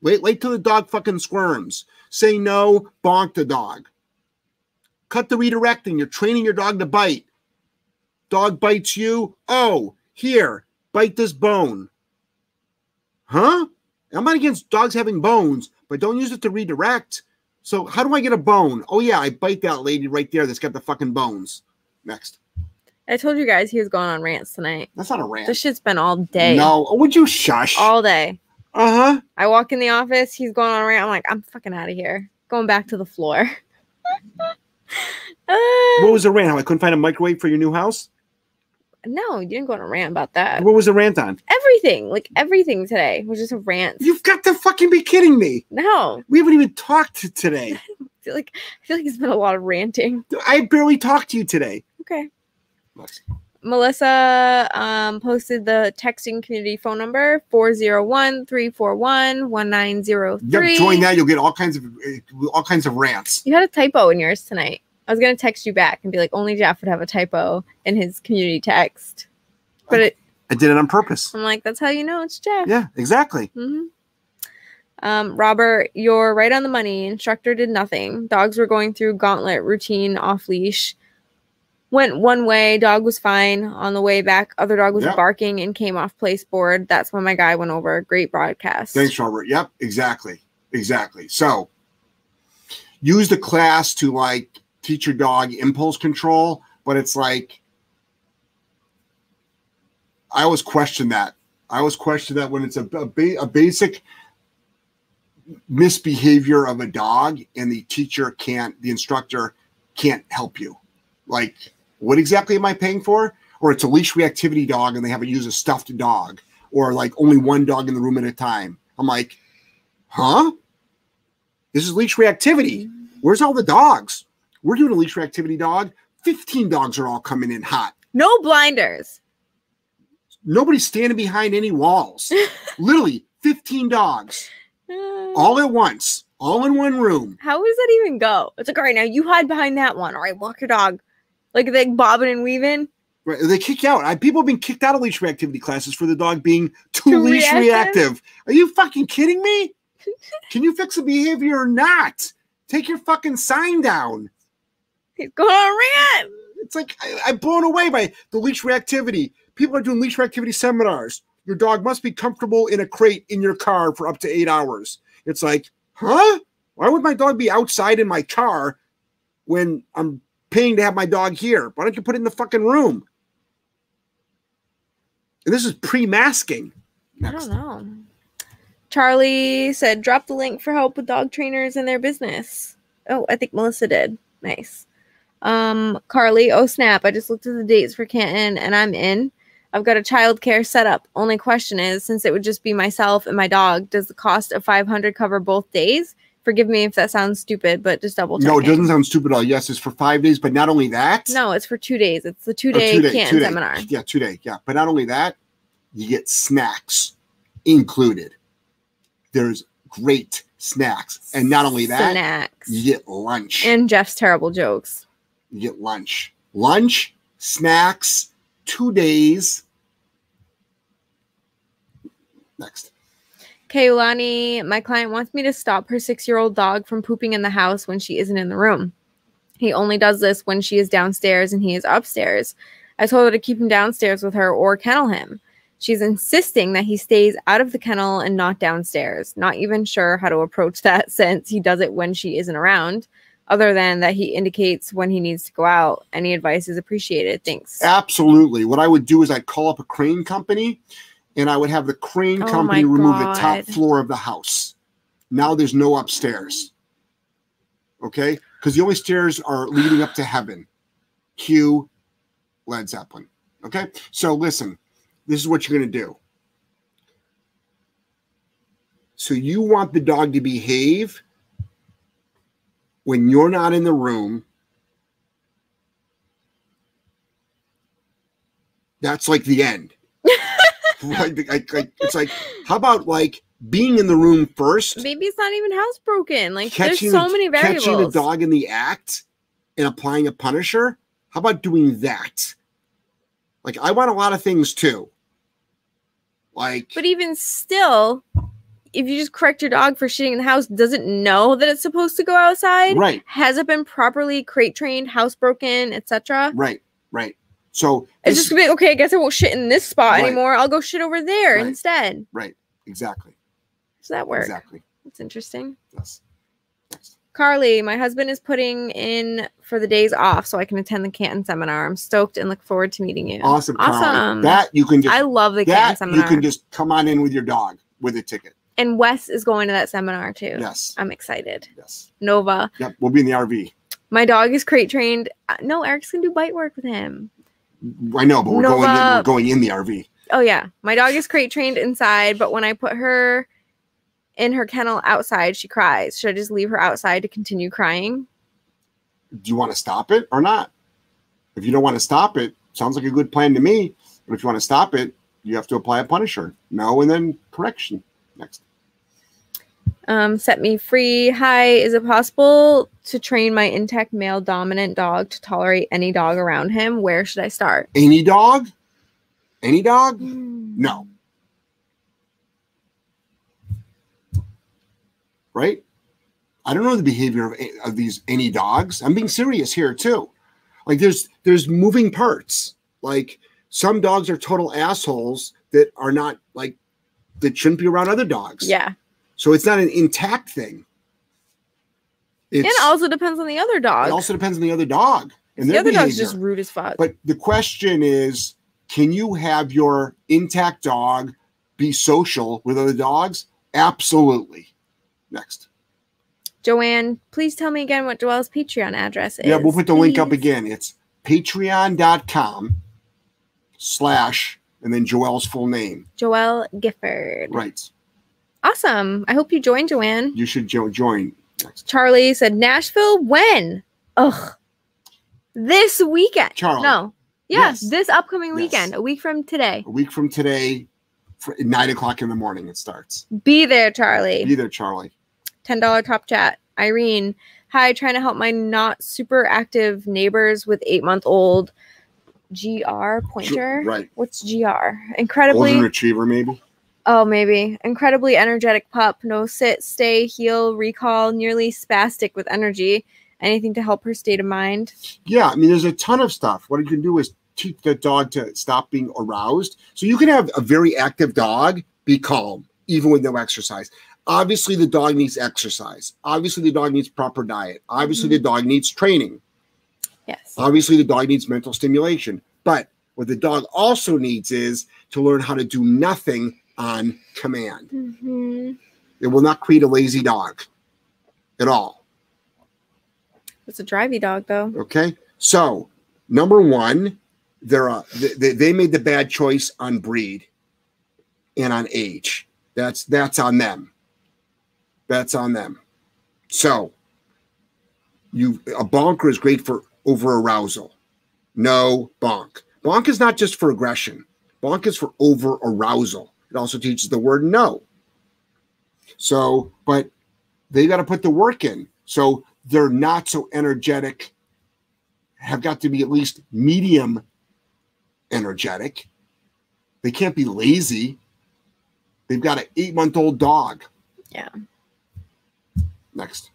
Wait, wait till the dog fucking squirms. Say no, bonk the dog. Cut the redirecting. You're training your dog to bite. Dog bites you. Oh, here, bite this bone. Huh? I'm not against dogs having bones, but don't use it to redirect. So, how do I get a bone? Oh, yeah, I bite that lady right there that's got the fucking bones. Next. I told you guys he was going on rants tonight. That's not a rant. This shit's been all day. No. Would you shush? All day. Uh huh. I walk in the office, he's going on a rant. I'm like, I'm fucking out of here. Going back to the floor. Uh, *laughs* What was the rant? I couldn't find a microwave for your new house? No, you didn't go on a rant about that. What was the rant on? Everything, like everything today was just a rant. You've got to fucking be kidding me. no, We haven't even talked today. *laughs* I feel like I feel like it's been a lot of ranting. I barely talked to you today. Okay. Melissa um, posted the texting community phone number 401 341 1903. Yep, join that. You'll get all kinds of uh, all kinds of rants. You had a typo in yours tonight. I was going to text you back and be like, only Jeff would have a typo in his community text. But it, I did it on purpose. I'm like, that's how you know it's Jeff. Yeah, exactly. hmm Um, Robert, you're right on the money. Instructor did nothing. Dogs were going through gauntlet routine off leash. Went one way, dog was fine. On the way back, other dog was Yeah. barking and came off place board. That's when my guy went over. Great broadcast. Thanks, Robert. Yep, exactly, exactly. So, use the class to like teach your dog impulse control, but it's like I always question that. I always question that when it's a, a, ba- a basic misbehavior of a dog and the teacher can't, the instructor can't help you. Like, what exactly am I paying for? Or it's a leash reactivity dog and they have to use a stuffed dog. or like only one dog in the room at a time. I'm like, huh? This is leash reactivity. Where's all the dogs? We're doing a leash reactivity dog. 15 dogs are all coming in hot. No blinders. Nobody's standing behind any walls. *laughs* Literally 15 dogs *sighs* all at once, all in one room. How does that even go? It's like, all right, now you hide behind that one. All right, walk your dog. Like they bobbing and weaving. Right, They kick you out. I, people have been kicked out of leash reactivity classes for the dog being too, Too leash reactive? reactive. Are you fucking kidding me? *laughs* Can you fix the behavior or not? Take your fucking sign down. He's going on a rant. It's like I, I'm blown away by the leash reactivity. People are doing leash reactivity seminars. Your dog must be comfortable in a crate in your car for up to eight hours. It's like, huh? Why would my dog be outside in my car when I'm paying to have my dog here? Why don't you put it in the fucking room? And this is pre-masking. I don't know. Charlie said, drop the link for help with dog trainers and their business. Oh, I think Melissa did. Nice. Um, Carly, oh snap, I just looked at the dates for Canton and I'm in. I've got a childcare setup. Only question is, since it would just be myself and my dog, does the cost of 500 cover both days? Forgive me if that sounds stupid, but just double check. No, it doesn't sound stupid at all. Yes, it's for five days, but not only that. No, it's for two days. It's the two Or day two-day- Canton two-day. seminar. Yeah, two day. Yeah, but not only that, you get snacks included. There's great snacks, and not only that, snacks you get lunch. and Jeff's terrible jokes. You get lunch, lunch, snacks, two days. Next, Kaylani, my client wants me to stop her six year old dog from pooping in the house when she isn't in the room. He only does this when she is downstairs and he is upstairs. I told her to keep him downstairs with her or kennel him. She's insisting that he stays out of the kennel and not downstairs. Not even sure how to approach *laughs* that since he does it when she isn't around, other than that he indicates when he needs to go out. Any advice is appreciated. Thanks. absolutely. What I would do is I'd call up a crane company, and I would have the crane Oh company remove the top floor of the house. Now there's no upstairs. Okay, because the only stairs are leading up to heaven. Cue Led Zeppelin. Okay, so listen, this is what you're going to do. So you want the dog to behave when you're not in the room. That's like the end. *laughs* right? Like, like, it's like, how about like being in the room first, Maybe it's not even housebroken. Like catching, there's so many variables. catching the dog in the act and applying a punisher? How about doing that? Like, I want a lot of things too. Like, But even still, if you just correct your dog for shitting in the house, doesn't know that it's supposed to go outside, right, has it been properly crate trained, housebroken, etc. right, right. So It's this- just gonna be okay. I guess I won't shit in this spot Right. anymore. I'll go shit over there Right. instead. right, exactly, Does that work? exactly. That's interesting. Yes. Next. Carly, my husband is putting in for the days off so I can attend the Canton seminar. I'm stoked and look forward to meeting you. Awesome, Carly. Awesome. That you can just I love the Canton that you can just come on in with your dog with a ticket. And Wes is going to that seminar too. Yes, I'm excited. yes. Nova. Yep, we'll be in the RV. My dog is crate trained. Uh, No, Eric's gonna do bite work with him. I know, but we're going in, we're going in the RV. Oh yeah, my dog is crate trained inside, but when I put her in her kennel outside, she cries. Should I just leave her outside to continue crying? Do you want to stop it or not? If you don't want to stop it, sounds like a good plan to me. But if you want to stop it, you have to apply a punisher. No, and then correction. Next. Um, set me free. Hi, is it possible to train my intact male dominant dog to tolerate any dog around him? Where should I start? Any dog? Any dog? No. Right? I don't know the behavior of, of these any dogs. I'm being serious here too. Like there's there's moving parts. Like some dogs are total assholes that are not like that shouldn't be around other dogs. Yeah, So it's not an intact thing. It's, it also depends on the other dog. it also depends on the other dog and the other dog's behavior. just rude as fuck. But the question is, can you have your intact dog be social with other dogs? Absolutely. Next. Joanne, please tell me again what Joelle's Patreon address is. Yeah, we'll put the link up again. It's patreon.com slash, and then Joelle's full name. Joelle Gifford. Right. Awesome. I hope you join, Joanne. You should jo- join. Charlie said Nashville when? Ugh. This weekend. Charlie. No. Yeah, Yes. this upcoming Yes. weekend, a week from today. A week from today, nine o'clock in the morning, it starts. Be there, Charlie. Be there, Charlie. $10 top chat. Irene, hi, trying to help my not super active neighbors with eight month old GR pointer. Right. What's GR? Incredibly. Golden retriever, maybe. Oh, maybe. Incredibly energetic pup. No sit, stay, heel, recall, nearly spastic with energy. Anything to help her state of mind? Yeah, I mean, there's a ton of stuff. What you can do is teach the dog to stop being aroused. So you can have a very active dog be calm, even with no exercise. Obviously, the dog needs exercise. Obviously, the dog needs proper diet. Obviously, the mm-hmm. dog needs training. Yes. Obviously, the dog needs mental stimulation. But what the dog also needs is to learn how to do nothing on command. hmm It will not create a lazy dog at all. It's a drivey dog, though. Okay. So, number one, they're uh, they, they made the bad choice on breed and on age. That's that's on them. That's on them. So, you a bonker is great for over arousal. No bonk. Bonk is not just for aggression. Bonk is for over arousal. It also teaches the word no. So, but they got to put the work in. So they're not so energetic, have got to be at least medium energetic. They can't be lazy. They've got an eight month old dog. Yeah. Next.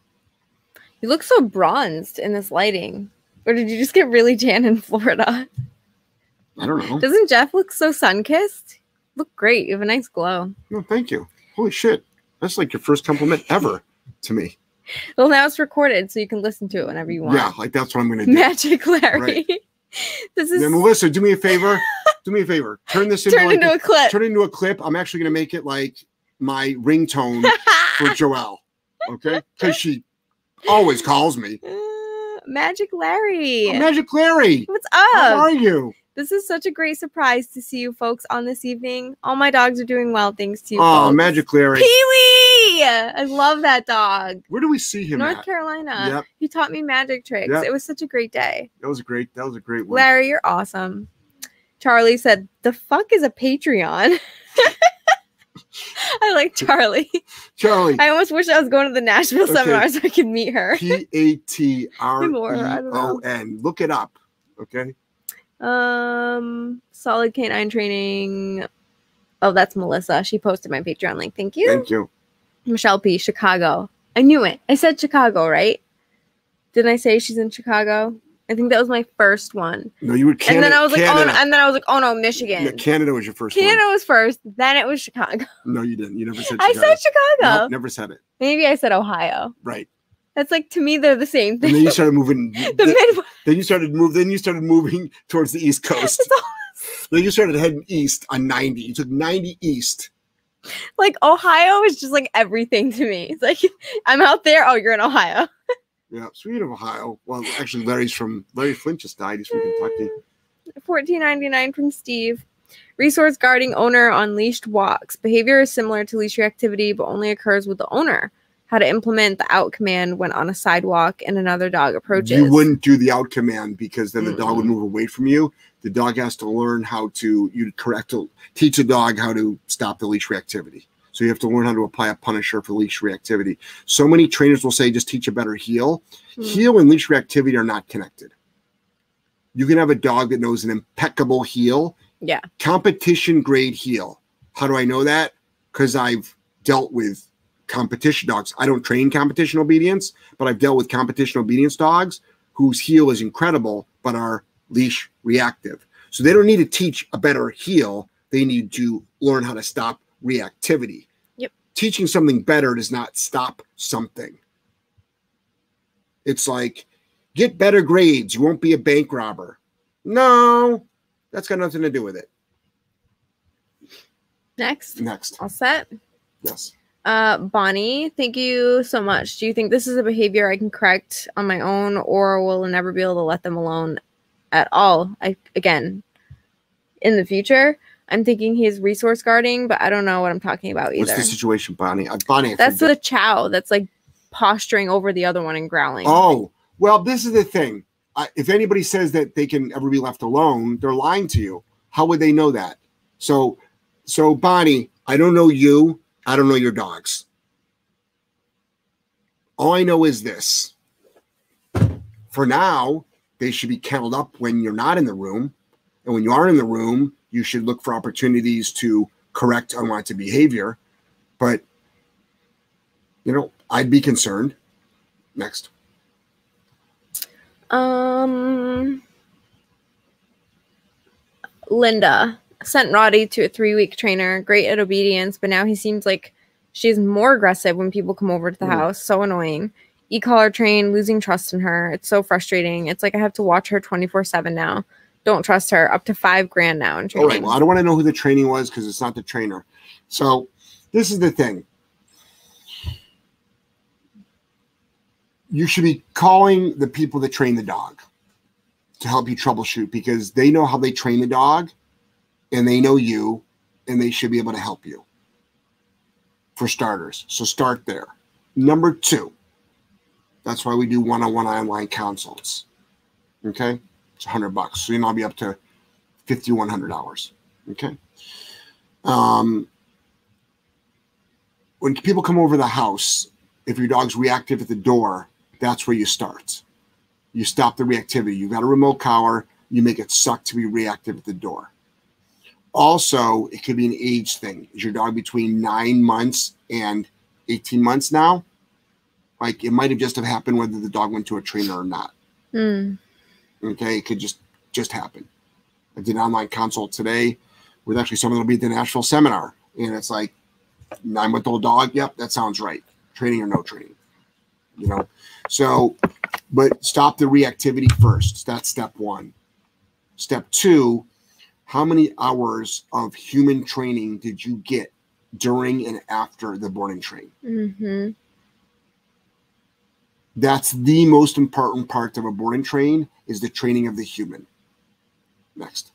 You look so bronzed in this lighting. Or did you just get really tan in Florida? I don't know. Doesn't Jeff look so sun kissed? Look great. You have a nice glow. No, thank you. Holy shit. That's like your first compliment ever to me. Well, now it's recorded, so you can listen to it whenever you want. Yeah, like that's what I'm going to do. Magic Larry. *laughs* this is Now, Melissa, do me a favor. do me a favor. Turn this *laughs* into, turned like into a, a clip. turn it into a clip. I'm actually going to make it like my ringtone for *laughs* Joelle. Okay? Because she always calls me. Uh, Magic Larry. Oh, Magic Larry. What's up? How are you? This is such a great surprise to see you folks on this evening. All my dogs are doing well, thanks to you. Oh, folks. Magic Larry. Pee Wee! I love that dog. Where do we see him North at? Carolina. Yep. He taught me magic tricks. Yep. It was such a great day. That was a great. That was a great one. Larry, you're awesome. Charlie said, The fuck is a Patreon? *laughs* I like *laughs* Charlie. Charlie. I almost wish I was going to the Nashville Okay. seminar so I could meet her. P A T R E Or, I don't O. N. Look it up. Okay. Um, Solid K9 Training. Oh, that's Melissa. She posted my Patreon link. Thank you. Thank you. Michelle P. Chicago. I knew it. I said Chicago, right? Didn't I say she's in Chicago? I think that was my first one. No, you were Canada. and then I was like, oh, no, and then I was like, oh no, Michigan. Yeah, Canada was your first Canada was first. Then it was Chicago. No, you didn't. You never said *laughs* I said Chicago. Nope, never said it. Maybe I said Ohio. Right. That's like to me, they're the same And thing. then you started moving. *laughs* the th- Midwest. then you started move. Then you started moving towards the East Coast. Then you started heading east on 90. You took 90 east. like Ohio is just like everything to me. It's like *laughs* I'm out there. Oh, you're in Ohio. *laughs* Yeah, sweet of Ohio, well, actually, Larry's from Larry Flynt just died. He's from Kentucky. Fourteen ninety nine from Steve. Resource guarding owner on leashed walks. Behavior is similar to leash reactivity, but only occurs with the owner. How to implement the out command when on a sidewalk and another dog approaches. You wouldn't do the out command because then the dog would move away from you. The dog has to learn how to you correct teach a dog how to stop the leash reactivity. So you have to learn how to apply a punisher for leash reactivity. So many trainers will say just teach a better heel. Hmm. Heel and leash reactivity are not connected. You can have a dog that knows an impeccable heel, Yeah. competition grade heel. How do I know that? Because I've dealt with competition dogs. I don't train competition obedience, but I've dealt with competition obedience dogs whose heel is incredible but are leash reactive. So they don't need to teach a better heel. They need to learn how to stop reactivity. Yep. Teaching something better does not stop something. It's like get better grades. You won't be a bank robber. No, that's got nothing to do with it. Next. Next. All set. Yes. Uh, Bonnie, thank you so much. Do you think this is a behavior I can correct on my own, or will I never be able to let them alone at all? I again, in the future, I'm thinking he's resource guarding, but I don't know what I'm talking about either. What's the situation, Bonnie? Uh, Bonnie, I That's the chow that's like posturing over the other one and growling. Oh, well, this is the thing. I, if anybody says that they can ever be left alone, they're lying to you. How would they know that? So, so Bonnie, I don't know you. I don't know your dogs. All I know is this. For now, they should be kenneled up when you're not in the room. And when you are in the room, you should look for opportunities to correct unwanted behavior. But, you know, I'd be concerned. Next. Um, Linda sent Roddy to a three week trainer, great at obedience, but now he seems like she's more aggressive when people come over to the Mm. house. So annoying. E collar train, losing trust in her. It's so frustrating. It's like I have to watch her 24 7 now. Don't trust her. Up to five grand now in training. right. Well, I don't want to know who the training was because it's not the trainer. So this is the thing. You should be calling the people that train the dog to help you troubleshoot because they know how they train the dog and they know you and they should be able to help you for starters. So start there. Number two, that's why we do one on one online consults. Okay. It's a hundred bucks. So you'll be up to $5,100. Okay. Um, when people come over the house, if your dog's reactive at the door, that's where you start. You stop the reactivity. You've got a remote collar, you make it suck to be reactive at the door. Also, it could be an age thing. Is your dog between nine months and 18 months now? Like it might have just have happened whether the dog went to a trainer or not. Hmm. Okay, it could just just happen. I did an online consult today with actually someone that'll be at the Nashville seminar, and it's like nine month old dog. Yep, that sounds right. Training or no training, you know. So, but stop the reactivity first. That's step one. Step two: How many hours of human training did you get during and after the boarding train? hmm That's the most important part of a boarding train is the training of the human. Next.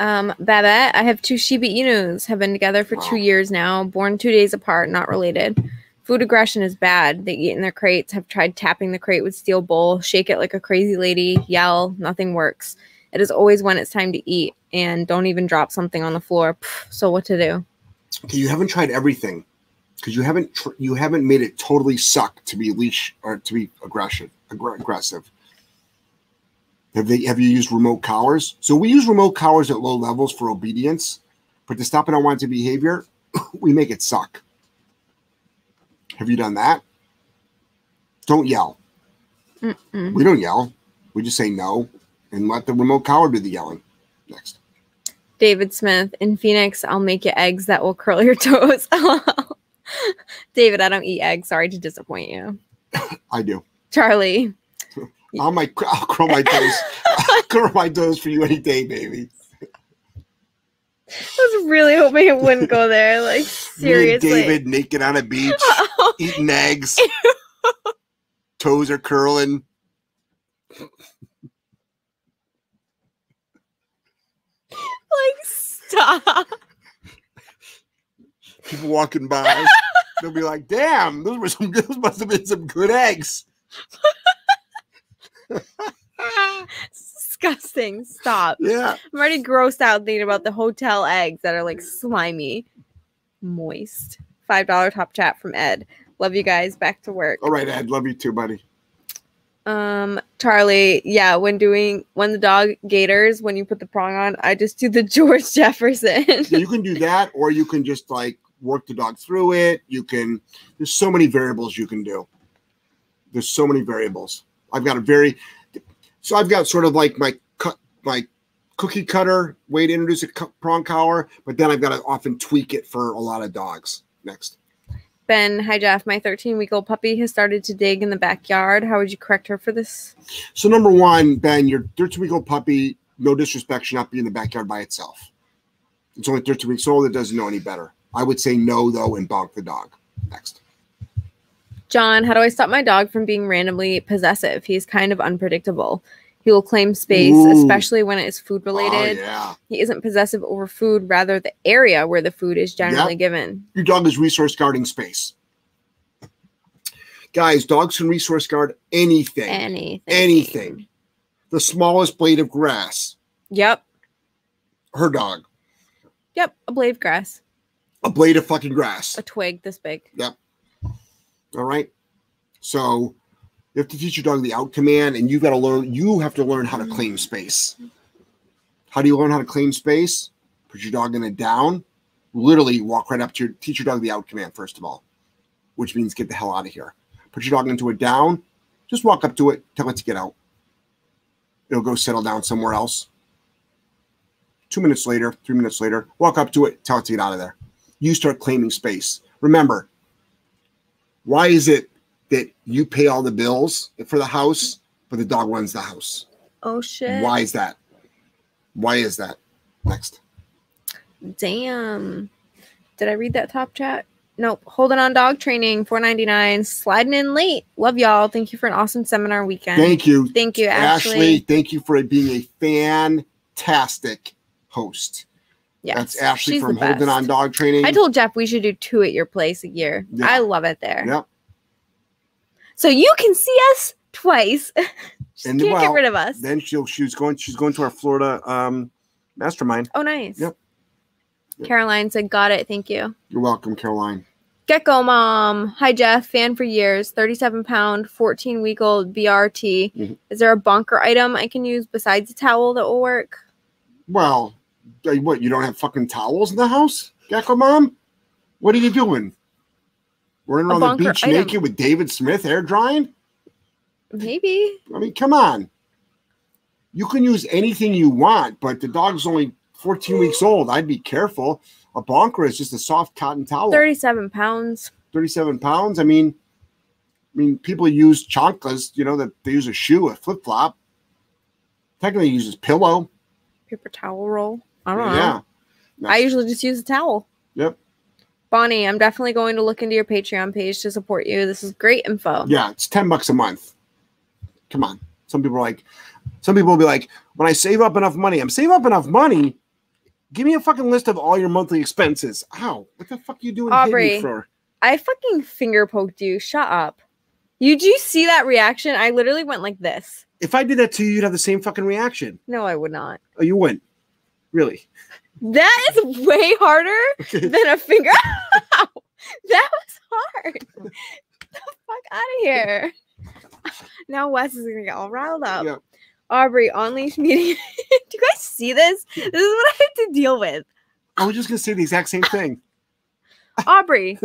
Um, Babette, I have two Shiba Inus, have been together for two years now, born two days apart, not related. Food aggression is bad. They eat in their crates, have tried tapping the crate with steel bowl, shake it like a crazy lady, yell, nothing works. It is always when it's time to eat, and don't even drop something on the floor. Pff, so what to do? Okay, you haven't tried everything because you haven't you haven't made it totally suck to be leash or to be aggressive aggr- aggressive. Have they have you used remote collars? So we use remote collars at low levels for obedience, but to stop an unwanted behavior, *coughs* we make it suck. Have you done that? Don't yell. Mm-mm. We don't yell. We just say no and let the remote collar do the yelling. Next. David Smith, in Phoenix, I'll make you eggs that will curl your *laughs* toes. *laughs* David, I don't eat eggs. Sorry to disappoint you. *laughs* I do. Charlie, I'll my I'll curl my toes. I'll curl my toes for you any day, baby. I was really hoping it wouldn't go there. Like, seriously. David naked on a beach, eating eggs. Toes are curling. like, stop. *laughs* People walking by, they'll be like, "Damn, those were some. *laughs* Those must have been some good eggs." *laughs* Disgusting. Stop. Yeah. I'm already grossed out thinking about the hotel eggs that are like slimy, moist. $5 top chat from Ed. Love you guys. Back to work. All right, Ed. Love you too, buddy. Um, Charlie, yeah, when doing when the dog gators, when you put the prong on, I just do the *laughs* George Jefferson. You can do that, or you can just like work the dog through it. You can. There's so many variables you can do. There's so many variables. I've got a very. So I've got sort of like my cut my cookie cutter way to introduce a prong collar, but then I've got to often tweak it for a lot of dogs. Next. Ben, hi Jeff. My 13 week old puppy has started to dig in the backyard. How would you correct her for this? So number one, Ben, your 13 week old puppy, no disrespect, should not be in the backyard by itself. It's only 13 weeks old. It doesn't know any better. I would say no though and bonk the dog. Next. John, how do I stop my dog from being randomly possessive? He's kind of unpredictable. He will claim space, Ooh. especially when it is food oh, related. Oh, yeah. He isn't possessive over food, rather the area where the food is generally given. Your dog is resource guarding space. Guys, dogs can resource guard anything. Anything. Anything. The smallest blade of grass. Yep. Her dog. Yep. A blade of grass. A blade of fucking grass. A twig this big. Yep. All right. So you have to teach your dog the out command, and you've got to learn. You have to learn how to claim mm-hmm. space. How do you learn how to claim space? Put your dog in a down. Literally walk right up to your teach your dog the out command first of all, which means get the hell out of here. Put your dog into a down. Just walk up to it, tell it to get out. It'll go settle down somewhere else. Two minutes later, three minutes later, walk up to it, tell it to get out of there. You start claiming space. Remember, why is it that you pay all the bills for the house, but the dog runs the house? Oh shit. Why is that? Why is that? Next. Damn. Did I read that top chat? Nope. Holding on dog training, four ninety nine. Sliding in late. Love y'all. Thank you for an awesome seminar weekend. Thank you, Thank you, Ashley. Ashley. Thank you for being a fantastic host. Yes, That's Ashley from Holding On. Dog Training. I told Jeff we should do two at your place a year. Yeah. I love it there. Yep. So you can see us twice. *laughs* Just And, can't well, get rid of us. Then she'll she's going she's going to our Florida um mastermind. oh, nice. Yep. Yep. Caroline said, "Got it. Thank you." You're welcome, Caroline. Gecko mom. Hi Jeff, fan for years. 37 pound, 14 week old BRT. Mhm. Is there a bonker item I can use besides a towel that will work? Well, what you don't have fucking towels in the house, Gecko Mom? What are you doing? Running around the beach item. naked with David Smith air drying? Maybe. I mean, come on. You can use anything you want, but the dog's only 14 weeks old. I'd be careful. A bonker is just a soft cotton towel. 37 pounds. 37 pounds. I mean, I mean, people use chanclas, you know, that they use a shoe, a flip flop. Technically, uses pillow. Paper towel roll. I don't know. Yeah. I usually just use a towel. Yep. Bonnie, I'm definitely going to look into your Patreon page to support you. This is great info. Yeah, it's 10 bucks a month. Come on. Some people are like, some people will be like, when I save up enough money, I'm saving up enough money. Give me a fucking list of all your monthly expenses. Ow, what the fuck are you doing Aubrey. for? I fucking finger poked you. Shut up. You do you see that reaction? I literally went like this. If I did that to you, you'd have the same fucking reaction. No, I would not. Oh, you wouldn't. Really? That is way harder Okay. than a finger. *laughs* *laughs* That was hard. *laughs* the fuck out of here. Now Wes is gonna get all riled up. Yeah. Aubrey, on leash meeting. do you guys see this? This is what I have to deal with. I was just going to say the exact same thing. Aubrey,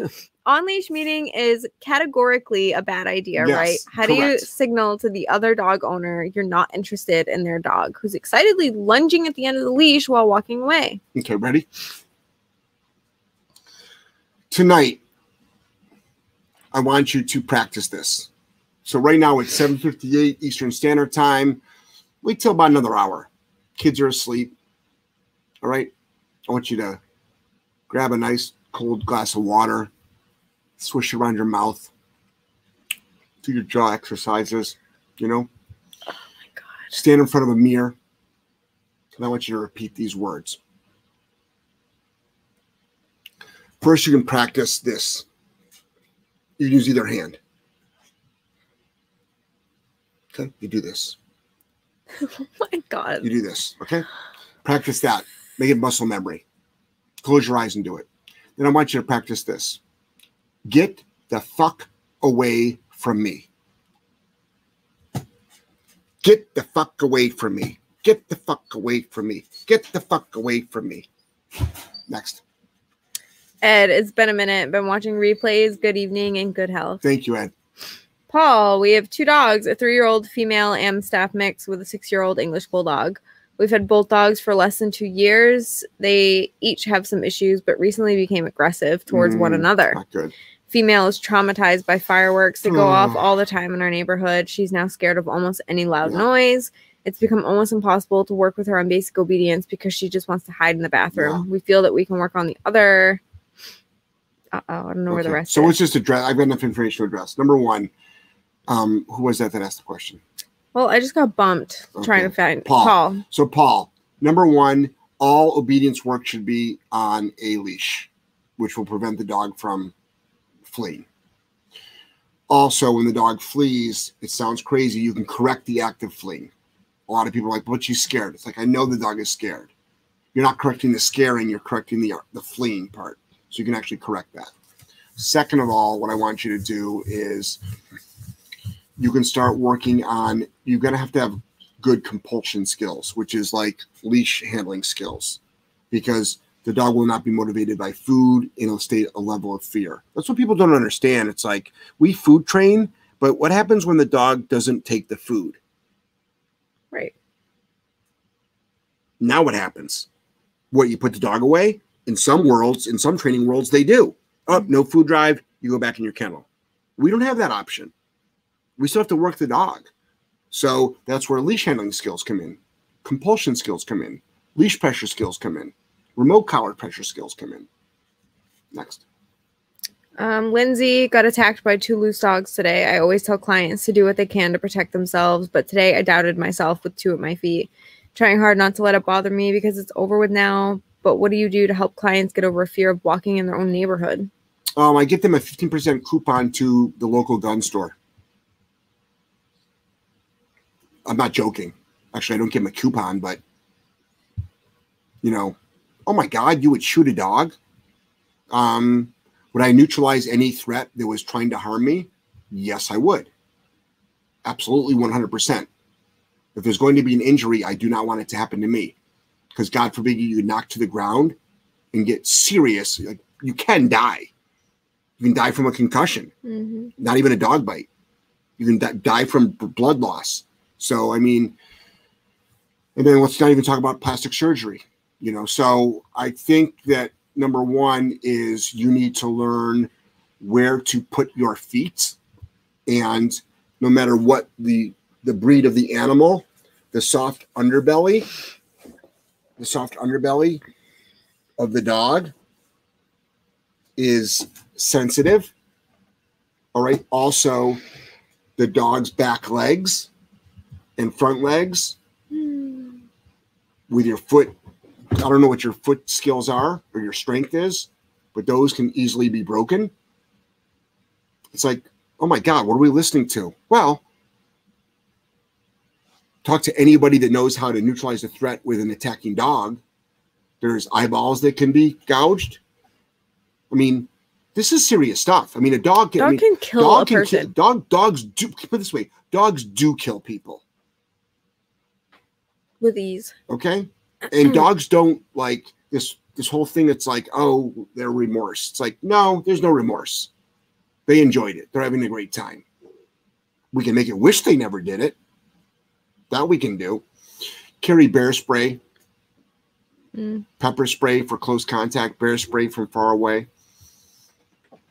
on leash meeting is categorically a bad idea, right? Yes, How do you signal to the other dog owner you're not interested in their dog who's excitedly lunging at the end of the leash while walking away? Okay, ready? Tonight, I want you to practice this. So right now it's 7:58 Eastern Standard Time. Wait till about another hour. Kids are asleep. All right. I want you to grab a nice cold glass of water, swish around your mouth, do your jaw exercises, you know, Oh my god. stand in front of a mirror. And I want you to repeat these words. First, you can practice this. You use either hand. Okay, you do this. *laughs* Oh my god. You do this. Okay, practice that. Make it muscle memory. Close your eyes and do it. Then I want you to practice this. Get the fuck away from me. Get the fuck away from me. Get the fuck away from me. Get the fuck away from me. Next. Ed, it's been a minute. Been watching replays. Good evening and good health. Thank you, Ed. Paul, we have two dogs, a three year old female Amstaff mix with a six year old English bulldog. We've had both dogs for less than two years. They each have some issues, but recently became aggressive towards one Mm, another. Not good. Female is traumatized by fireworks that go off Oh. all the time in our neighborhood. She's now scared of almost any loud Yeah. noise. It's become almost impossible to work with her on basic obedience because she just wants to hide in the bathroom. We feel that we can work on the other. Uh oh, I don't know where the rest So is. let's just address. I've got enough information to address. Number one, um, who was that that asked the question? Well, I just got bumped trying to find Paul. Paul. So, Paul, number one, all obedience work should be on a leash, which will prevent the dog from fleeing. Also, when the dog flees, it sounds crazy. You can correct the act of fleeing. A lot of people are like, but she's scared. It's like, I know the dog is scared. You're not correcting the scaring, you're correcting the, the fleeing part. So, you can actually correct that. Second of all, what I want you to do is you can start working on, you're going to have to have good compulsion skills, which is like leash handling skills, because the dog will not be motivated by food in a state, a level of fear. That's what people don't understand. It's like we food train, but what happens when the dog doesn't take the food? Right. Now what happens? What you put the dog away? In some worlds, in some training worlds, they do. Oh, mm-hmm. no food drive, you go back in your kennel. We don't have that option. We still have to work the dog. So that's where leash handling skills come in, compulsion skills come in, leash pressure skills come in, remote collar pressure skills come in. Next. Um, Lindsay got attacked by two loose dogs today. I always tell clients to do what they can to protect themselves, but today I doubted myself with two at my feet. Trying hard not to let it bother me because it's over with now. But what do you do to help clients get over a fear of walking in their own neighborhood? Um, I get them a 15% coupon to the local gun store. I'm not joking. Actually, I don't give him a coupon, but you know, oh my God, you would shoot a dog? Um, would I neutralize any threat that was trying to harm me? Yes, I would. Absolutely 100%. If there's going to be an injury, I do not want it to happen to me. Because God forbid you knock to the ground and get serious. Like you can die. You can die from a concussion, Mm-hmm. not even a dog bite. You can di- die from blood loss. So, I mean, and then let's not even talk about plastic surgery. You know, so I think that number one is you need to learn where to put your feet, and no matter what the the breed of the animal, the soft underbelly, the soft underbelly of the dog is sensitive. All right. Also, the dog's back legs and front legs hmm. with your foot. I don't know what your foot skills are or your strength is, but those can easily be broken. It's like, oh my God, what are we listening to? Well, talk to anybody that knows how to neutralize a threat with an attacking dog. There's eyeballs that can be gouged. I mean, this is serious stuff. I mean, a dog can, I mean, can kill dog a can person. kill dog dogs do put it this way dogs do kill people with ease. okay? And dogs don't like this this whole thing It's like oh they're remorse. It's like no there's no remorse. They enjoyed it. They're having a great time. We can make it wish they never did it. That we can do. Carry bear spray. Mm. pepper spray for close contact. Bear spray from far away.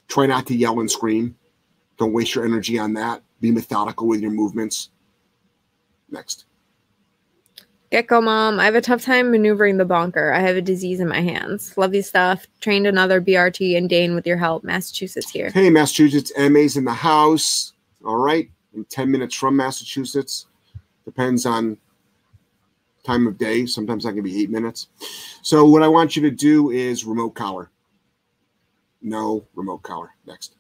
Try not to yell and scream. Don't waste your energy on that. Be methodical with your movements. Next Gecko mom, I have a tough time maneuvering the bonker. I have a disease in my hands. Love you stuff. Trained another BRT and Dane with your help. Massachusetts here. Hey, Massachusetts, MA's in the house. All right. I'm 10 minutes from Massachusetts. Depends on time of day. Sometimes that can be eight minutes. So, what I want you to do is remote collar. No remote collar. Next.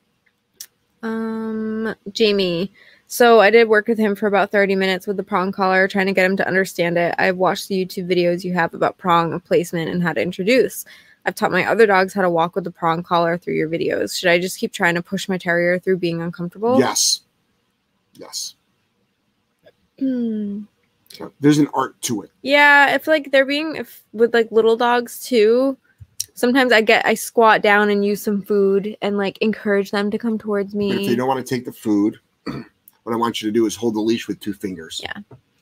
Um, Jamie. So I did work with him for about 30 minutes with the prong collar, trying to get him to understand it. I've watched the YouTube videos you have about prong placement and how to introduce. I've taught my other dogs how to walk with the prong collar through your videos. Should I just keep trying to push my terrier through being uncomfortable? Yes. Yes. Hmm. There's an art to it. Yeah, if like they're being if with like little dogs too. Sometimes I get I squat down and use some food and like encourage them to come towards But if they don't want to take the food, what I want you to do is hold the leash with two fingers. Yeah.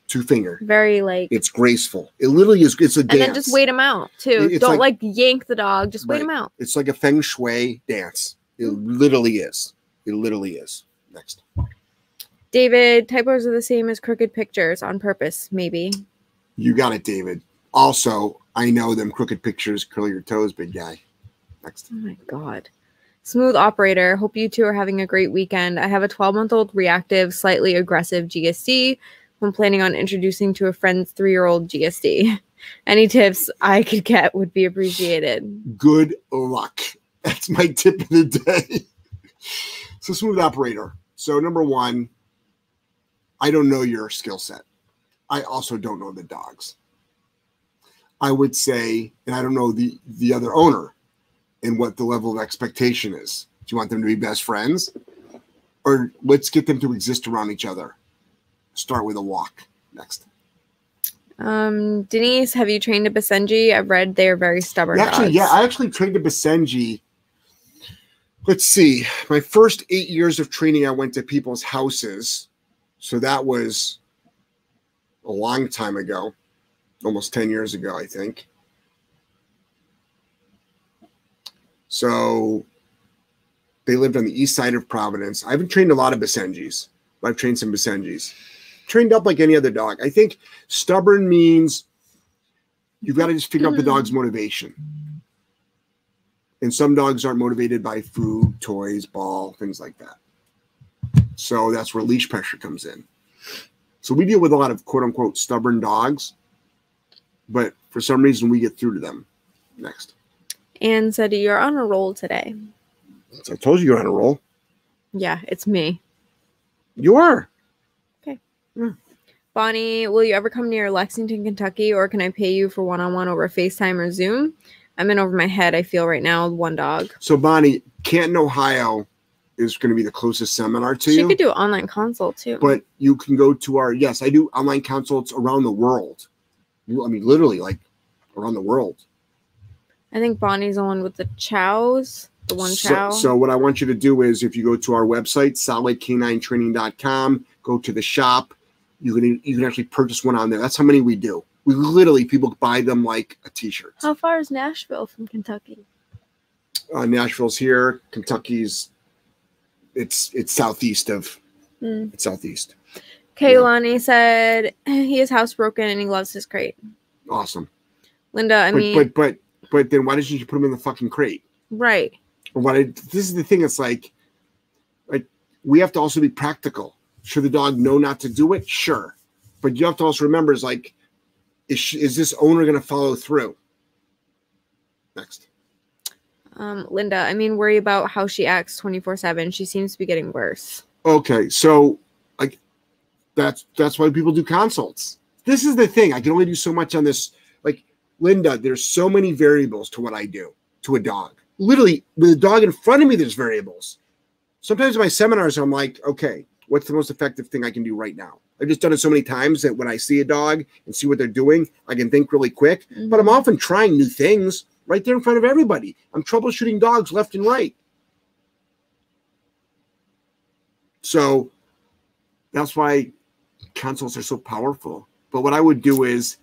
Two finger. Very like It's graceful. It literally is. It's a and dance. then just wait them out too. It- Don't like- like, yank the dog. Just wait Right. him out. It's like a feng shui dance. It literally is. It literally is. Next. David, typos are the same as crooked pictures on purpose, maybe. You got it, David. Also, I know them crooked pictures curl your toes, big guy. Next. Oh my god. Smooth operator. Hope you two are having a great weekend. I have a 12 month old reactive, slightly aggressive GSD I'm planning on introducing to a friend's three year old GSD. *laughs* Any tips I could get would be appreciated. Good luck. That's my tip of the day. *laughs* so, smooth operator. So, number one, I don't know your skill set. I also don't know the dogs. I would say, and I don't know the the other owner and what the level of expectation is. Do you want them to be best friends? Or let's get them to exist around each other. Start with a walk next. Um, Denise, have you trained a Basenji? I've read they're very stubborn. Actually, dogs. yeah, I actually trained a Basenji. Let's see. My first eight years of training, I went to people's houses. So that was a long time ago, almost 10 years ago, I think. So they lived on the east side of Providence. I haven't trained a lot of Basenjis, but I've trained some Basenjis. Trained up like any other dog. I think stubborn means you've got to just figure out the mm-hmm. dog's motivation. And some dogs aren't motivated by food, toys, ball, things like that. So that's where leash pressure comes in. So we deal with a lot of quote unquote stubborn dogs, but for some reason we get through to them. Next. Anne said you're on a roll today. I told you you're on a roll. Yeah, it's me. You are. Okay. Bonnie, will you ever come near Lexington, Kentucky, or can I pay you for one on one over FaceTime or Zoom? I'm in over my head, I feel right now, with one dog. So Bonnie, Canton, Ohio is going to be the closest seminar to you. She you. could do online consult too. but you can go to our yes, I do online consults around the world. I mean, literally, like around the world. I think Bonnie's the one with the chows. The one so, chow. so what I want you to do is if you go to our website, solidk9training.com, go to the shop, you can you can actually purchase one on there. That's how many we do. We literally people buy them like a t-shirt. How far is Nashville from Kentucky? Uh, Nashville's here, Kentucky's it's it's southeast of Hmm. it's southeast. Kaylani said he is housebroken and he loves his crate. Awesome. Linda, I but, mean, but but but then why didn't you put them in the fucking crate? right. Or what I, this is the thing, it's like like we have to also be practical. Should the dog know not to do it? Sure. But you have to also remember is like, is, is this owner going to follow through? Next. Um, Linda, I mean, worry about how she acts 24 7. She seems to be getting worse. Okay, so like that's that's why people do consults. This is the thing. I can only do so much on this. Like Linda, there's so many variables to what I do to a dog. Literally, with a dog in front of me, there's variables. Sometimes in my seminars, I'm like, okay, what's the most effective thing I can do right now? I've just done it so many times that when I see a dog and see what they're doing, I can think really quick. But I'm mm-hmm. often trying new things right there in front of everybody. I'm troubleshooting dogs left and right. So that's why consults are so powerful. But what I would do is,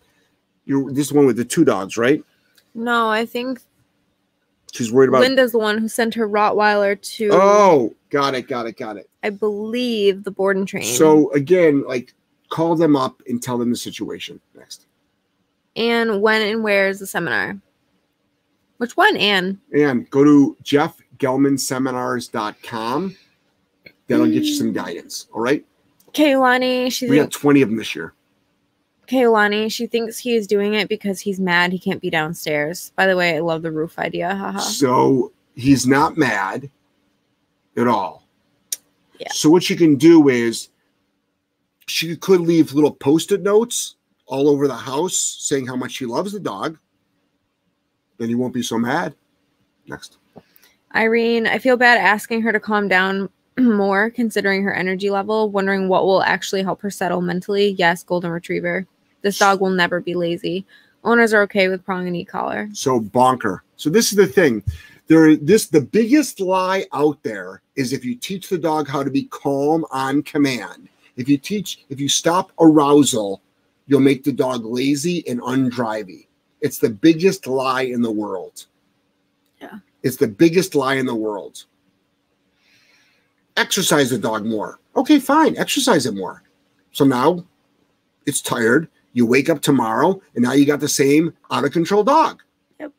you this one with the two dogs, right? No, I think She's worried about. Linda's the one who sent her Rottweiler to, Oh, got it, got it, got it. I believe, the board and train. So again, like call them up and tell them the situation next. and when and where is the seminar? Which one, Anne? And go to jeffgellmanseminars.com. That'll get you some mm. guidance. All right. Kaylani, she We got 20 of them this year. Kaylani, she thinks he is doing it because he's mad he can't be downstairs. By the way, I love the roof idea. Haha. So he's not mad at all. Yeah. So what you can do is she could leave little post-it notes all over the house saying how much she loves the dog. Then you won't be so mad. Next. Irene, I feel bad asking her to calm down *clears throat* more considering her energy level, wondering what will actually help her settle mentally. Yes, golden retriever. This dog will never be lazy. Owners are okay with prong and e collar. So bonker. So this is the thing. There this the biggest lie out there is if you teach the dog how to be calm on command. If you teach if you stop arousal, you'll make the dog lazy and undrivey. It's the biggest lie in the world. Yeah. It's the biggest lie in the world. Exercise the dog more. Okay, fine. Exercise it more. So now it's tired. You wake up tomorrow and now you got the same out of control dog. Yep.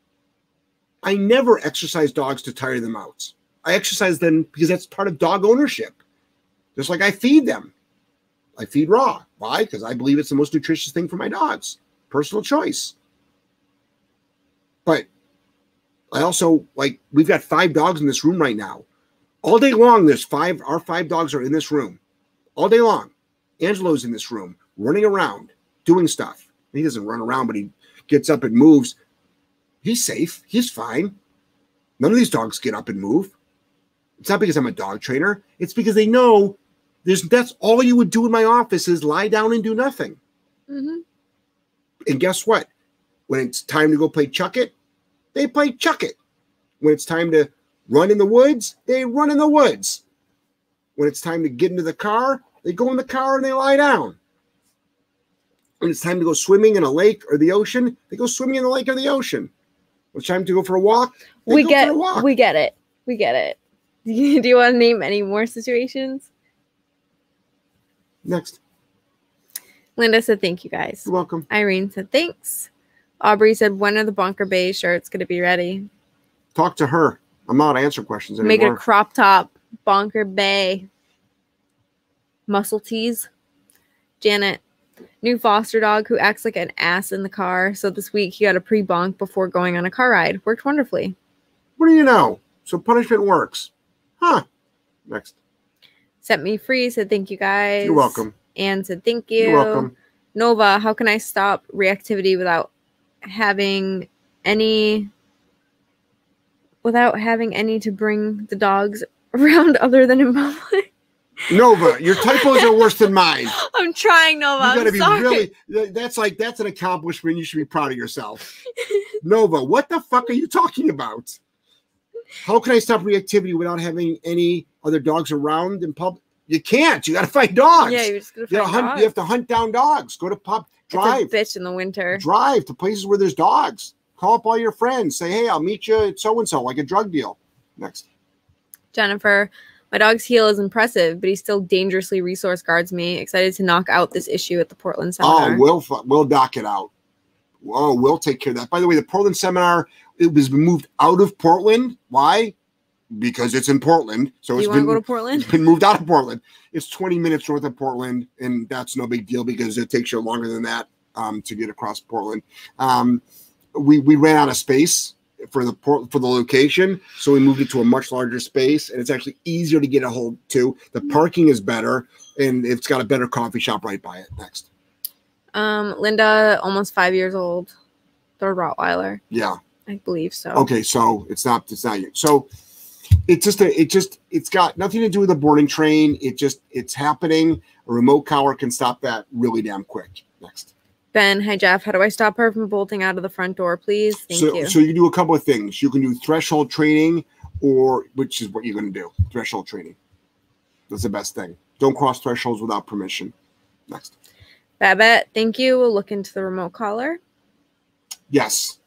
I never exercise dogs to tire them out. I exercise them because that's part of dog ownership. Just like I feed them. I feed raw. Why? Because I believe it's the most nutritious thing for my dogs. Personal choice. But I also like we've got five dogs in this room right now. All day long, there's five, our five dogs are in this room. All day long. Angelo's in this room, running around, doing stuff. He doesn't run around, but he gets up and moves. He's safe. He's fine. None of these dogs get up and move. It's not because I'm a dog trainer. It's because they know there's that's all you would do in my office is lie down and do nothing. hmm And guess what? When it's time to go play chuck it, they play chuck it. When it's time to run in the woods, they run in the woods. When it's time to get into the car, they go in the car and they lie down. When it's time to go swimming in a lake or the ocean, they go swimming in the lake or the ocean. When it's time to go for a walk, We get for walk. we get it. We get it. *laughs* Do you, do you want to name any more situations? Next. Linda said, "Thank you guys." You're welcome. Irene said, "Thanks." Aubrey said, "When are the Bonker Bay shirts going to be ready? Talk to her. I'm not answering questions anymore. Make it a crop top, Bonker Bay, muscle tees." Janet, new foster dog who acts like an ass in the car. So this week he got a pre-bonk before going on a car ride. Worked wonderfully. what do you know? So punishment works. Huh. Next. Set me free. Said thank you guys. You're welcome. And said thank you. You're welcome. Nova, how can I stop reactivity without having any without having any to bring the dogs *laughs* around other than in public? Nova, your typos are worse than mine. *laughs* I'm trying, Nova. You I'm gotta be sorry. really that's like that's an accomplishment. You should be proud of yourself. *laughs* Nova, what the fuck are you talking about? How can I stop reactivity without having any other dogs around in public? You can't. You gotta find dogs. Yeah, you're just gonna you, find hunt, dogs. you have to hunt down dogs. Go to pub drive. bitch in the winter. Drive to places where there's dogs. Call up all your friends. Say, hey, I'll meet you at so and so, like a drug deal. Next. Jennifer, my dog's heel is impressive, but he still dangerously resource guards me. Excited to knock out this issue at the Portland seminar. Oh, we'll we'll dock it out. Oh, we'll take care of that. By the way, the Portland seminar it was moved out of Portland. Why? Because it's in Portland. So Do it's you want been to go to Portland? it's been moved out of Portland. It's 20 minutes north of Portland, and that's no big deal because it takes you longer than that um, to get across Portland. Um, we we ran out of space for the port for the location, so we moved it to a much larger space, and it's actually easier to get a hold to. The parking is better, and it's got a better coffee shop right by it. Next, Um, Linda, almost five years old, third Rottweiler, yeah. I believe so. Okay, so it's not it's not you. So it's just a it just it's got nothing to do with the board and train. It just it's happening. A remote collar can stop that really damn quick. Next. Ben, hi Jeff. How do I stop her from bolting out of the front door, please? Thank so you. so you can do a couple of things. You can do threshold training, or which is what you're going to do. Threshold training. That's the best thing. Don't cross thresholds without permission. Next. Babette, thank you. We'll look into the remote collar. Yes.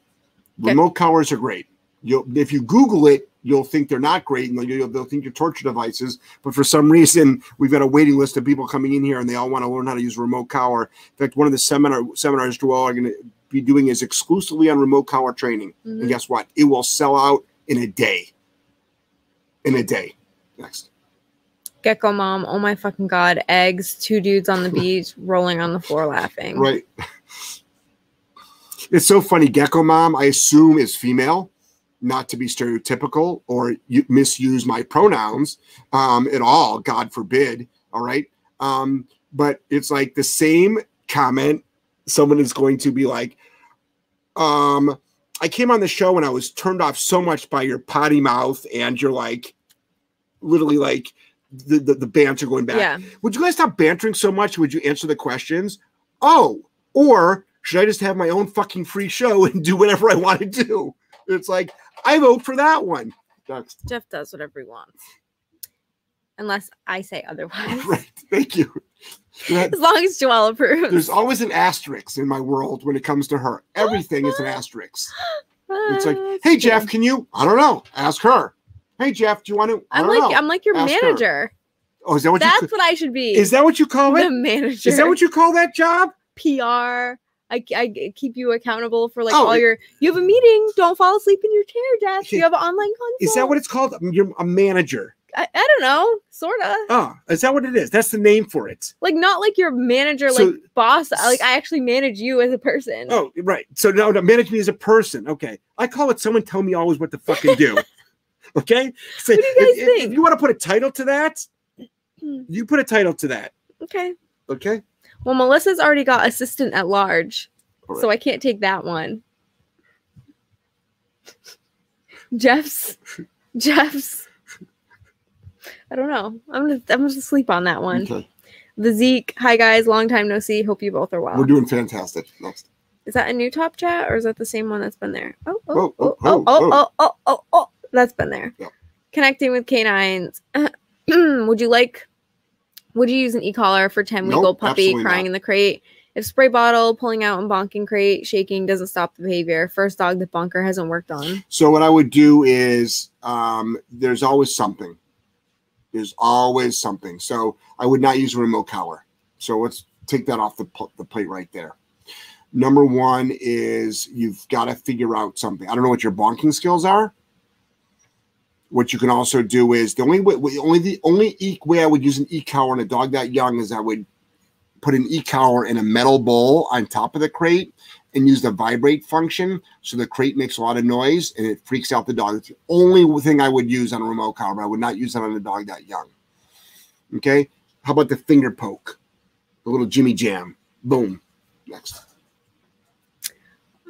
Okay. Remote collars are great. You'll if you Google it, you'll think they're not great, and they'll, they'll think you're torture devices. But for some reason, we've got a waiting list of people coming in here, and they all want to learn how to use remote collar. In fact, one of the seminar seminars Joelle are going to be doing is exclusively on remote collar training. And Mhm. guess what? It will sell out in a day. In a day. Next. Gecko mom, oh my fucking god, eggs, two dudes on the *laughs* beach rolling on the floor laughing. Right. It's so funny. Gecko mom, I assume, is female, not to be stereotypical or misuse my pronouns um, at all. God forbid. All right. Um, but it's like the same comment. Someone is going to be like, um, I came on the show and I was turned off so much by your potty mouth and you're like, literally like the, the, the banter going back. Yeah. Would you guys stop bantering so much? Would you answer the questions? Oh, or should I just have my own fucking free show *laughs* and do whatever I want to do? It's like I vote for that one. Next. Jeff does whatever he wants. Unless I say otherwise. *laughs* Right. Thank you. That- As long as Joelle approves. there's always an asterisk in my world when it comes to her. Everything is an *laughs* asterisk. It's like, hey Jeff, can you? I don't know. Ask her. Hey Jeff, do you want to? I I'm like know. I'm like your Ask her. manager. oh, is that what That's you? what I should be. Is that what you call the it? manager? Is that what you call that job? PR? I, I keep you accountable for like Oh, all your. You have a meeting. Don't fall asleep in your chair. Okay. You have an online consult. Is that what it's called? You're a manager. I, I don't know, sorta. Oh, is that what it is? That's the name for it. Like not like your manager, So- like boss. Like I actually manage you as a person. Oh, right. So now to manage me as a person. Okay. I call it someone tell me always what to fucking do. *laughs* okay. So What do you guys if, if- if think? you want to put a title to that, Hmm. you put a title to that. Okay. Okay. Well, Melissa's already got assistant at large, All so I can't take that one. Jeff's, Jeff's. I don't know. I'm gonna I'm gonna sleep on that one. Okay. The Zeke. Hi guys, long time no see. Hope you both are well. We're doing fantastic. Next. Is that a new top chat or is that the same one that's been there? Oh, oh, Whoa, oh, oh, oh, oh, oh, oh, oh, oh, oh, that's been there. Yeah. Connecting with canines. *clears throat* would you like? Would you use an e-collar for ten week Nope, old puppy crying not. in the crate? If spray bottle, pulling out and bonking crate, shaking doesn't stop the behavior. First dog that bonker hasn't worked on. So what I would do is um, there's always something. There's always something. So I would not use a remote collar. So let's take that off the, the plate right there. Number one is you've got to figure out something. I don't know what your bonking skills are. What you can also do is the only way, only the only e- way I would use an e collar on a dog that young is I would put an e collar in a metal bowl on top of the crate and use the vibrate function so the crate makes a lot of noise and it freaks out the dog. It's the only thing I would use on a remote collar. I would not use that on a dog that young. Okay. How about the finger poke? The little Jimmy Jam. Boom. Next.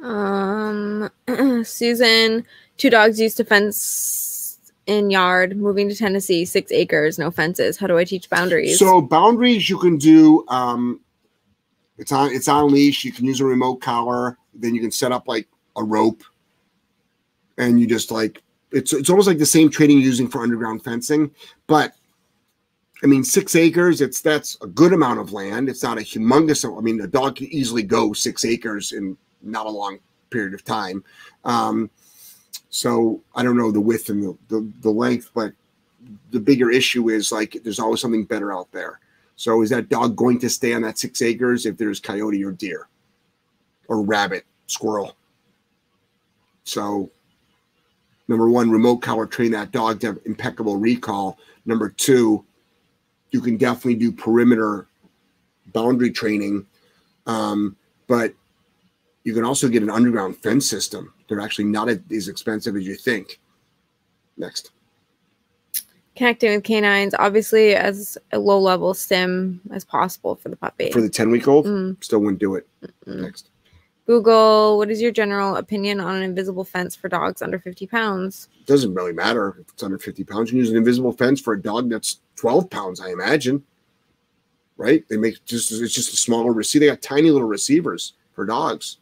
Um, *clears throat* Susan, two dogs used to fence in yard, moving to Tennessee, six acres, no fences. How do I teach boundaries? So boundaries you can do. Um, it's on it's on leash. You can use a remote collar. Then you can set up like a rope, and you just like it's it's almost like the same training using for underground fencing, but I mean six acres. It's that's a good amount of land. It's not a humongous. I mean, a dog can easily go six acres in not a long period of time. Um, so I don't know the width and the, the, the length, but the bigger issue is like there's always something better out there. So is that dog going to stay on that six acres if there's coyote or deer or rabbit, squirrel? So number one, remote collar train that dog to have impeccable recall. Number two, you can definitely do perimeter boundary training. Um, but you can also get an underground fence system. They're actually not as expensive as you think. Next. Connecting with canines, obviously, as a low level stim as possible for the puppy. For the 10 week old, Mm, still wouldn't do it. mm. Next. Google, what is your general opinion on an invisible fence for dogs under 50 pounds? It Doesn't really matter if it's under 50 pounds. You can use an invisible fence for a dog that's 12 pounds, I imagine. Right? They make just it's just a smaller receiver. They got tiny little receivers for dogs.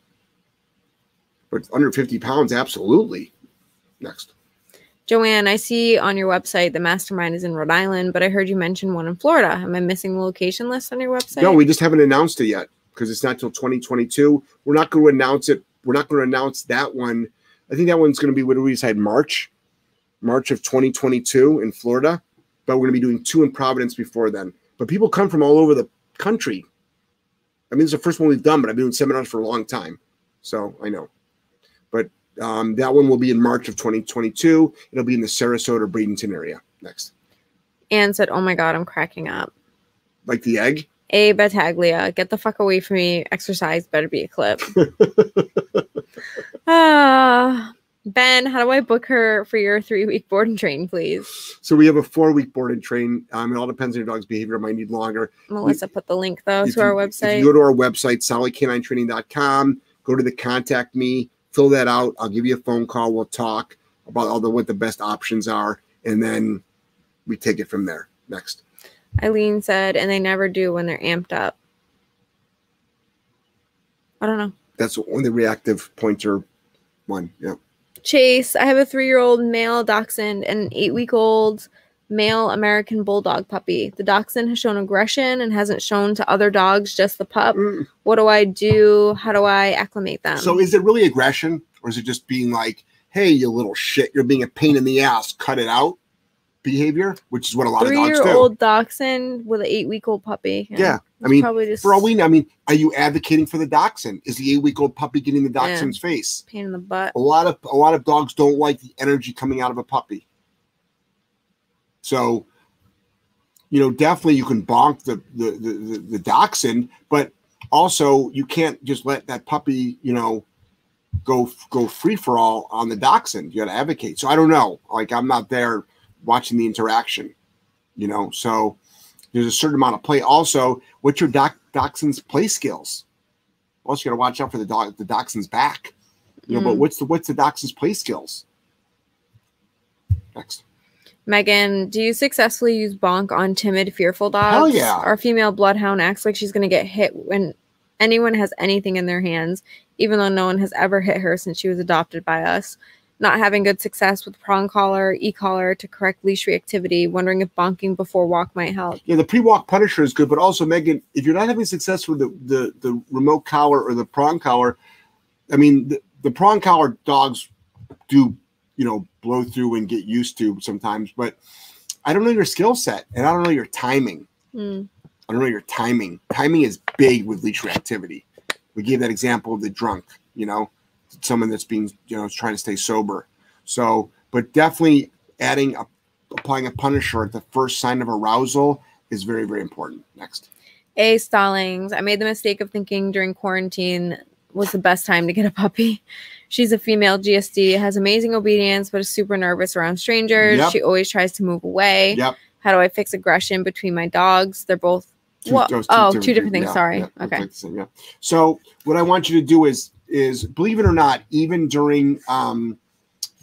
But under 50 pounds, absolutely. Next. Joanne, I see on your website the mastermind is in Rhode Island, but I heard you mention one in Florida. Am I missing the location list on your website? No, we just haven't announced it yet because it's not till 2022. We're not going to announce it. We're not going to announce that one. I think that one's going to be what we decide? March, March of 2022 in Florida. But we're going to be doing two in Providence before then. But people come from all over the country. I mean, it's the first one we've done, but I've been doing seminars for a long time, so I know. Um, that one will be in March of 2022. It'll be in the Sarasota, Bradenton area next. Anne said, Oh my God, I'm cracking up. Like the egg. A Battaglia, get the fuck away from me. Exercise better be a clip. *laughs* Ah, Ben, how do I book her for your three week board and train, please? So we have a four week board and train. Um, it all depends on your dog's behavior. It might need longer. Melissa put the link though to our you- If website. you go to our website, solidk9training.com, go to the contact me, fill that out. I'll give you a phone call. We'll talk about all the what the best options are, and then we take it from there. Next. Eileen said, and they never do when they're amped up. I don't know. That's on the reactive pointer one. Yeah. Chase, I have a three year old male dachshund and an eight week old male American bulldog puppy. The dachshund has shown aggression and hasn't shown to other dogs, just the pup. Mm. What do I do? How do I acclimate them? So is it really aggression, or is it just being like, "Hey, you little shit, you're being a pain in the ass, cut it out"? Behavior, which is what a lot three of dogs do. old dachshund with an eight week old puppy. Yeah. I mean, probably just for all we know, I mean, are you advocating for the dachshund? Is the eight week old puppy getting the dachshund's face? pain in the butt. A lot of a lot of dogs don't like the energy coming out of a puppy. So, you know, definitely you can bonk the the the, the, dachshund, but also you can't just let that puppy, you know, go go free for all on the dachshund. You got to advocate. So I don't know. Like I'm not there watching the interaction, you know. So there's a certain amount of play. Also, what's your doc, dachshund's play skills? Also, you got to watch out for the dog the dachshund's back. You know, Mm. but what's the what's the dachshund's play skills? Next. Megan, do you successfully use bonk on timid, fearful dogs? Hell yeah. Our female bloodhound acts like she's going to get hit when anyone has anything in their hands, even though no one has ever hit her since she was adopted by us. Not having good success with prong collar, e collar to correct leash reactivity, wondering if bonking before walk might help. Yeah, the pre-walk punisher is good, but also Megan, if you're not having success with the the, the remote collar or the prong collar, I mean the, the prong collar dogs do you know blow through and get used to sometimes, but I don't know your skill set and I don't know your timing. Mm. I don't know your timing. Timing is big with leash reactivity. We gave that example of the drunk, you know, someone that's being, you know, trying to stay sober. So, but definitely adding a, applying a punisher at the first sign of arousal is very, very important. Next. A Stallings, I made the mistake of thinking during quarantine was the best time to get a puppy. *laughs* She's a female GSD, has amazing obedience, but is super nervous around strangers. Yep. She always tries to move away. Yep. How do I fix aggression between my dogs? They're both Oh, two different things, yeah, sorry. yeah, Okay. same, yeah. So what I want you to do is is believe it or not, even during um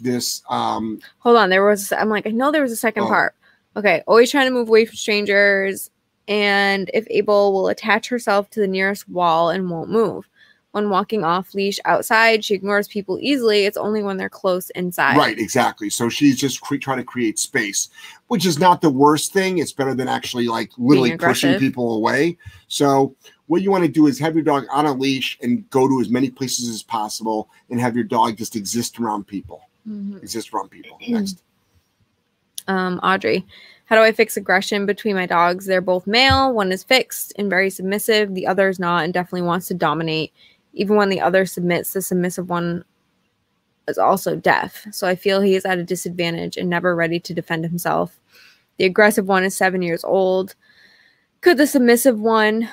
this um hold on. There was I'm like, I know there was a second Oh. part. Okay, always trying to move away from strangers, and if able, will attach herself to the nearest wall and won't move. When walking off leash outside, she ignores people easily. It's only when they're close inside. Right, exactly. So she's just cre- trying to create space, which is not the worst thing. It's better than actually like literally pushing people away. So what you want to do is have your dog on a leash and go to as many places as possible, and have your dog just exist around people. Mhm. Exist around people. Next. um, Audrey. How do I fix aggression between my dogs? They're both male. One is fixed and very submissive. The other is not and definitely wants to dominate. Even when the other submits, the submissive one is also deaf. So I feel he is at a disadvantage and never ready to defend himself. The aggressive one is seven years old. Could the submissive one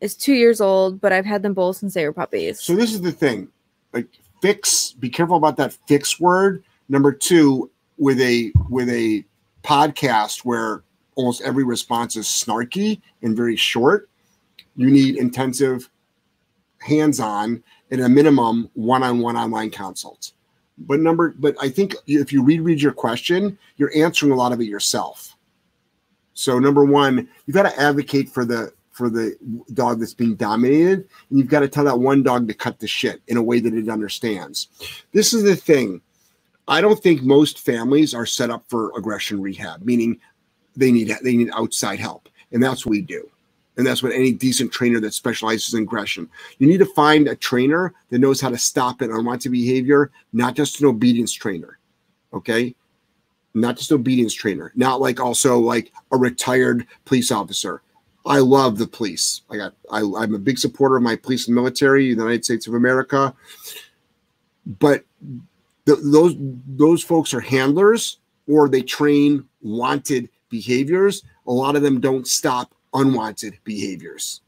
is two years old, but I've had them both since they were puppies. So this is the thing, like fix. Be careful about that fix word. Number two, with a with a podcast where almost every response is snarky and very short, you need intensive, hands-on, and a minimum one-on-one online consults. But number, but I think if you reread your question, you're answering a lot of it yourself. So number one, you've got to advocate for the for the dog that's being dominated, and you've got to tell that one dog to cut the shit in a way that it understands. This is the thing. I don't think most families are set up for aggression rehab, meaning they need they need outside help, and that's what we do. And that's what any decent trainer that specializes in aggression. You need to find a trainer that knows how to stop an unwanted behavior, not just an obedience trainer. Okay? Not just obedience trainer, not like also like a retired police officer. I love the police. I got I, I'm a big supporter of my police and military, the United States of America. But th- those those folks are handlers or they train wanted behaviors. A lot of them don't stop unwanted behaviors.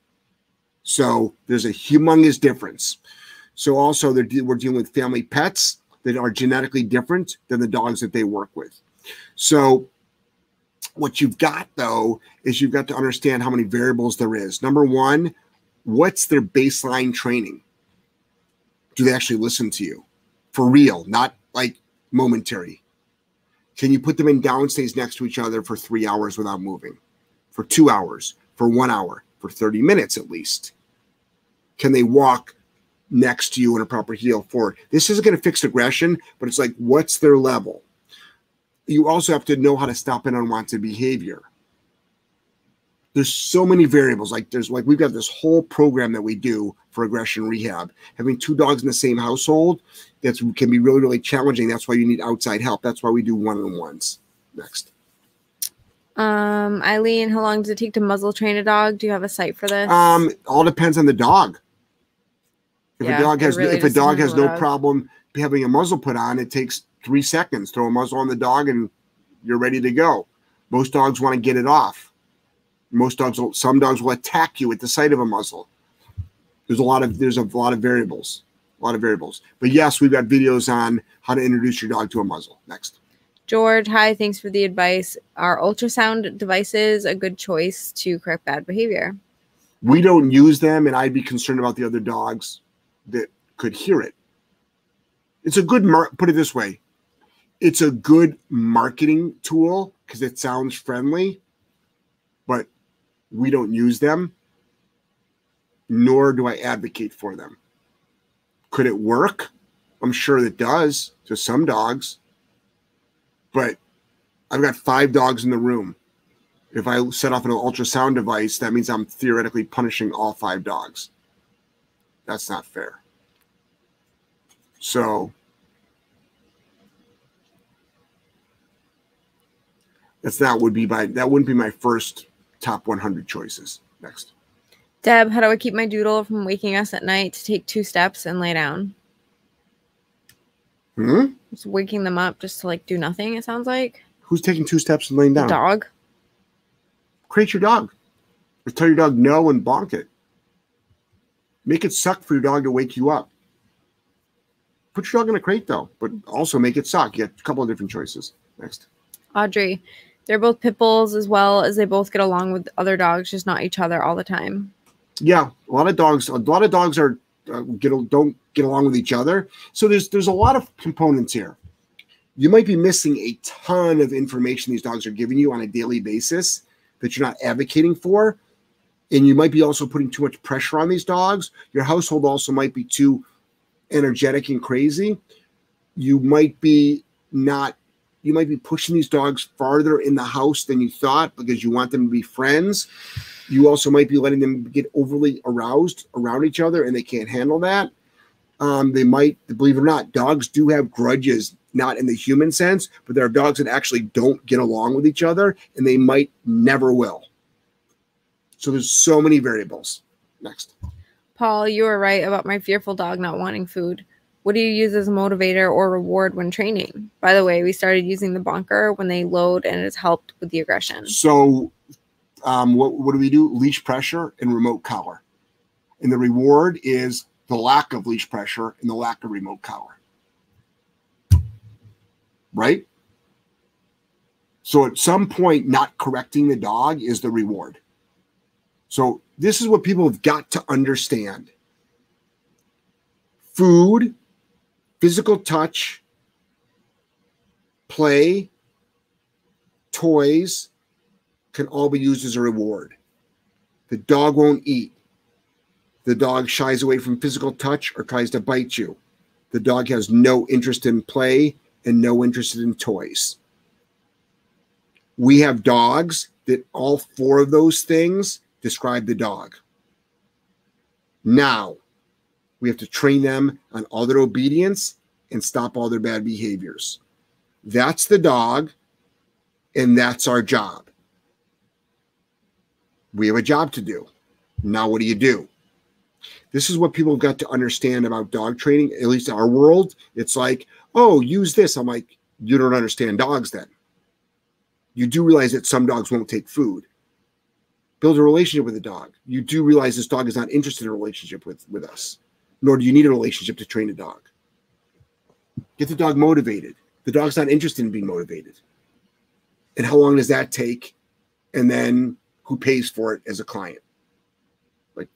So there's a humongous difference. So also de- we're dealing with family pets that are genetically different than the dogs that they work with. So what you've got though is you've got to understand how many variables there is. Number one, what's their baseline training? Do they actually listen to you for real, not like momentary? Can you put them in downstays next to each other for three hours without moving? For two hours, for one hour, for 30 minutes at least? Can they walk next to you in a proper heel forward? This isn't going to fix aggression, but it's like, what's their level? You also have to know how to stop an unwanted behavior. There's so many variables. Like there's like we've got this whole program that we do for aggression rehab. Having two dogs in the same household that's can be really really challenging. That's why you need outside help. That's why we do one on ones. Next. Um, Eileen, how long does it take to muzzle train a dog? Do you have a site for this? Um, all depends on the dog. If Yeah, a dog has really if a dog has no dog. problem having a muzzle put on, it takes three seconds. Throw a muzzle on the dog and you're ready to go. Most dogs want to get it off. Most dogs, will, some dogs will attack you at the sight of a muzzle. There's a lot of there's a lot of variables, a lot of variables. But yes, we've got videos on how to introduce your dog to a muzzle. Next. George, hi, thanks for the advice. Are ultrasound devices a good choice to correct bad behavior? We don't use them, and I'd be concerned about the other dogs that could hear it. It's a good put it this way. It's a good marketing tool because it sounds friendly, but we don't use them, nor do I advocate for them. Could it work? I'm sure it does to some dogs, but I've got five dogs in the room. If I set off an ultrasound device, that means I'm theoretically punishing all five dogs. That's not fair. So that's that would be my that wouldn't be my first top 100 choices. Next. Deb, how do I keep my doodle from waking us at night to take two steps and lay down? Hmm? Just waking them up just to like do nothing, it sounds like. Who's taking two steps and laying The down? dog. Create your dog. Or tell your dog no and bonk it. Make it suck for your dog to wake you up. Put your dog in a crate though, but also make it suck. You get a couple of different choices. Next. Audrey. They're both pit bulls as well as they both get along with other dogs, just not each other all the time. Yeah, a lot of dogs. A lot of dogs are uh, get don't get along with each other. So there's there's a lot of components here. You might be missing a ton of information these dogs are giving you on a daily basis that you're not advocating for, and you might be also putting too much pressure on these dogs. Your household also might be too energetic and crazy. You might be not. You might be pushing these dogs farther in the house than you thought because you want them to be friends you also might be letting them get overly aroused around each other and they can't handle that. Um, they might, believe it or not, dogs do have grudges, not in the human sense, but there are dogs that actually don't get along with each other and they might never will. So there's so many variables. Next. Paul, you were right about my fearful dog not wanting food. What do you use as a motivator or reward when training? By the way, we started using the bonker when they load and it has helped with the aggression. So um, what, what do we do? Leash pressure and remote collar. And the reward is the lack of leash pressure and the lack of remote collar. Right? So at some point, not correcting the dog is the reward. So this is what people have got to understand. Food, physical touch, play, toys, can all be used as a reward. The dog won't eat. The dog shies away from physical touch or tries to bite you. The dog has no interest in play and no interest in toys. We have dogs that all four of those things describe the dog. Now, we have to train them on all their obedience and stop all their bad behaviors. That's the dog, and that's our job we have a job to do. Now, what do you do? This is what people have got to understand about dog training, at least our world. It's like, oh, use this. I'm like, you don't understand dogs then. You do realize that some dogs won't take food. Build a relationship with a dog. You do realize this dog is not interested in a relationship with, with us, nor do you need a relationship to train a dog. Get the dog motivated. The dog's not interested in being motivated. And how long does that take? And then who pays for it as a client. Like,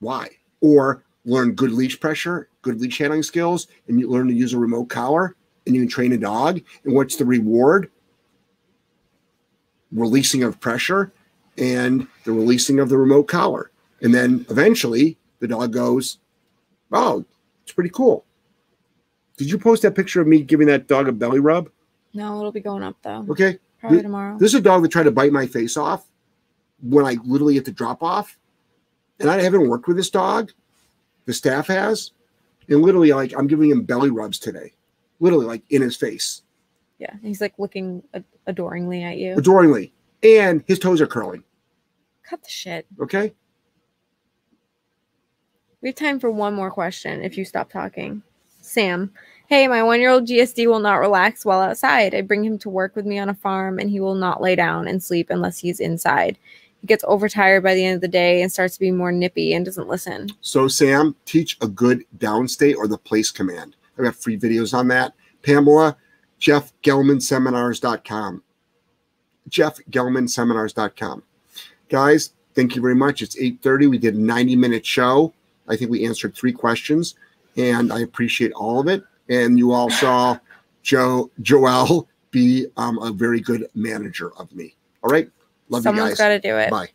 why? Or learn good leash pressure, good leash handling skills, and you learn to use a remote collar and you can train a dog. And what's the reward? Releasing of pressure and the releasing of the remote collar. And then eventually the dog goes, Oh, it's pretty cool. Did you post that picture of me giving that dog a belly rub? No, it'll be going up though. Okay. Probably tomorrow. This is a dog that tried to bite my face off when I literally at the drop off. And I haven't worked with this dog. The staff has. And literally, like, I'm giving him belly rubs today. Literally, like in his face, yeah, he's like looking adoringly at you. adoringly. And his toes are curling. Cut the shit. Okay. We have time for one more question if you stop talking. Sam. Hey, my one year old GSD will not relax while outside. I bring him to work with me on a farm and he will not lay down and sleep unless he's inside. Gets overtired by the end of the day and starts to be more nippy and doesn't listen. So, Sam, teach a good downstate or the place command. I've got free videos on that. Pamela, jeffgellmanseminars.com. jeffgellmanseminars.com. Guys, thank you very much. It's 8.30. We did a 90-minute show. I think we answered three questions, and I appreciate all of it and you all saw Joe Joelle be um, a very good manager of me. All right, love Someone's you guys. Someone's got to do it. Bye.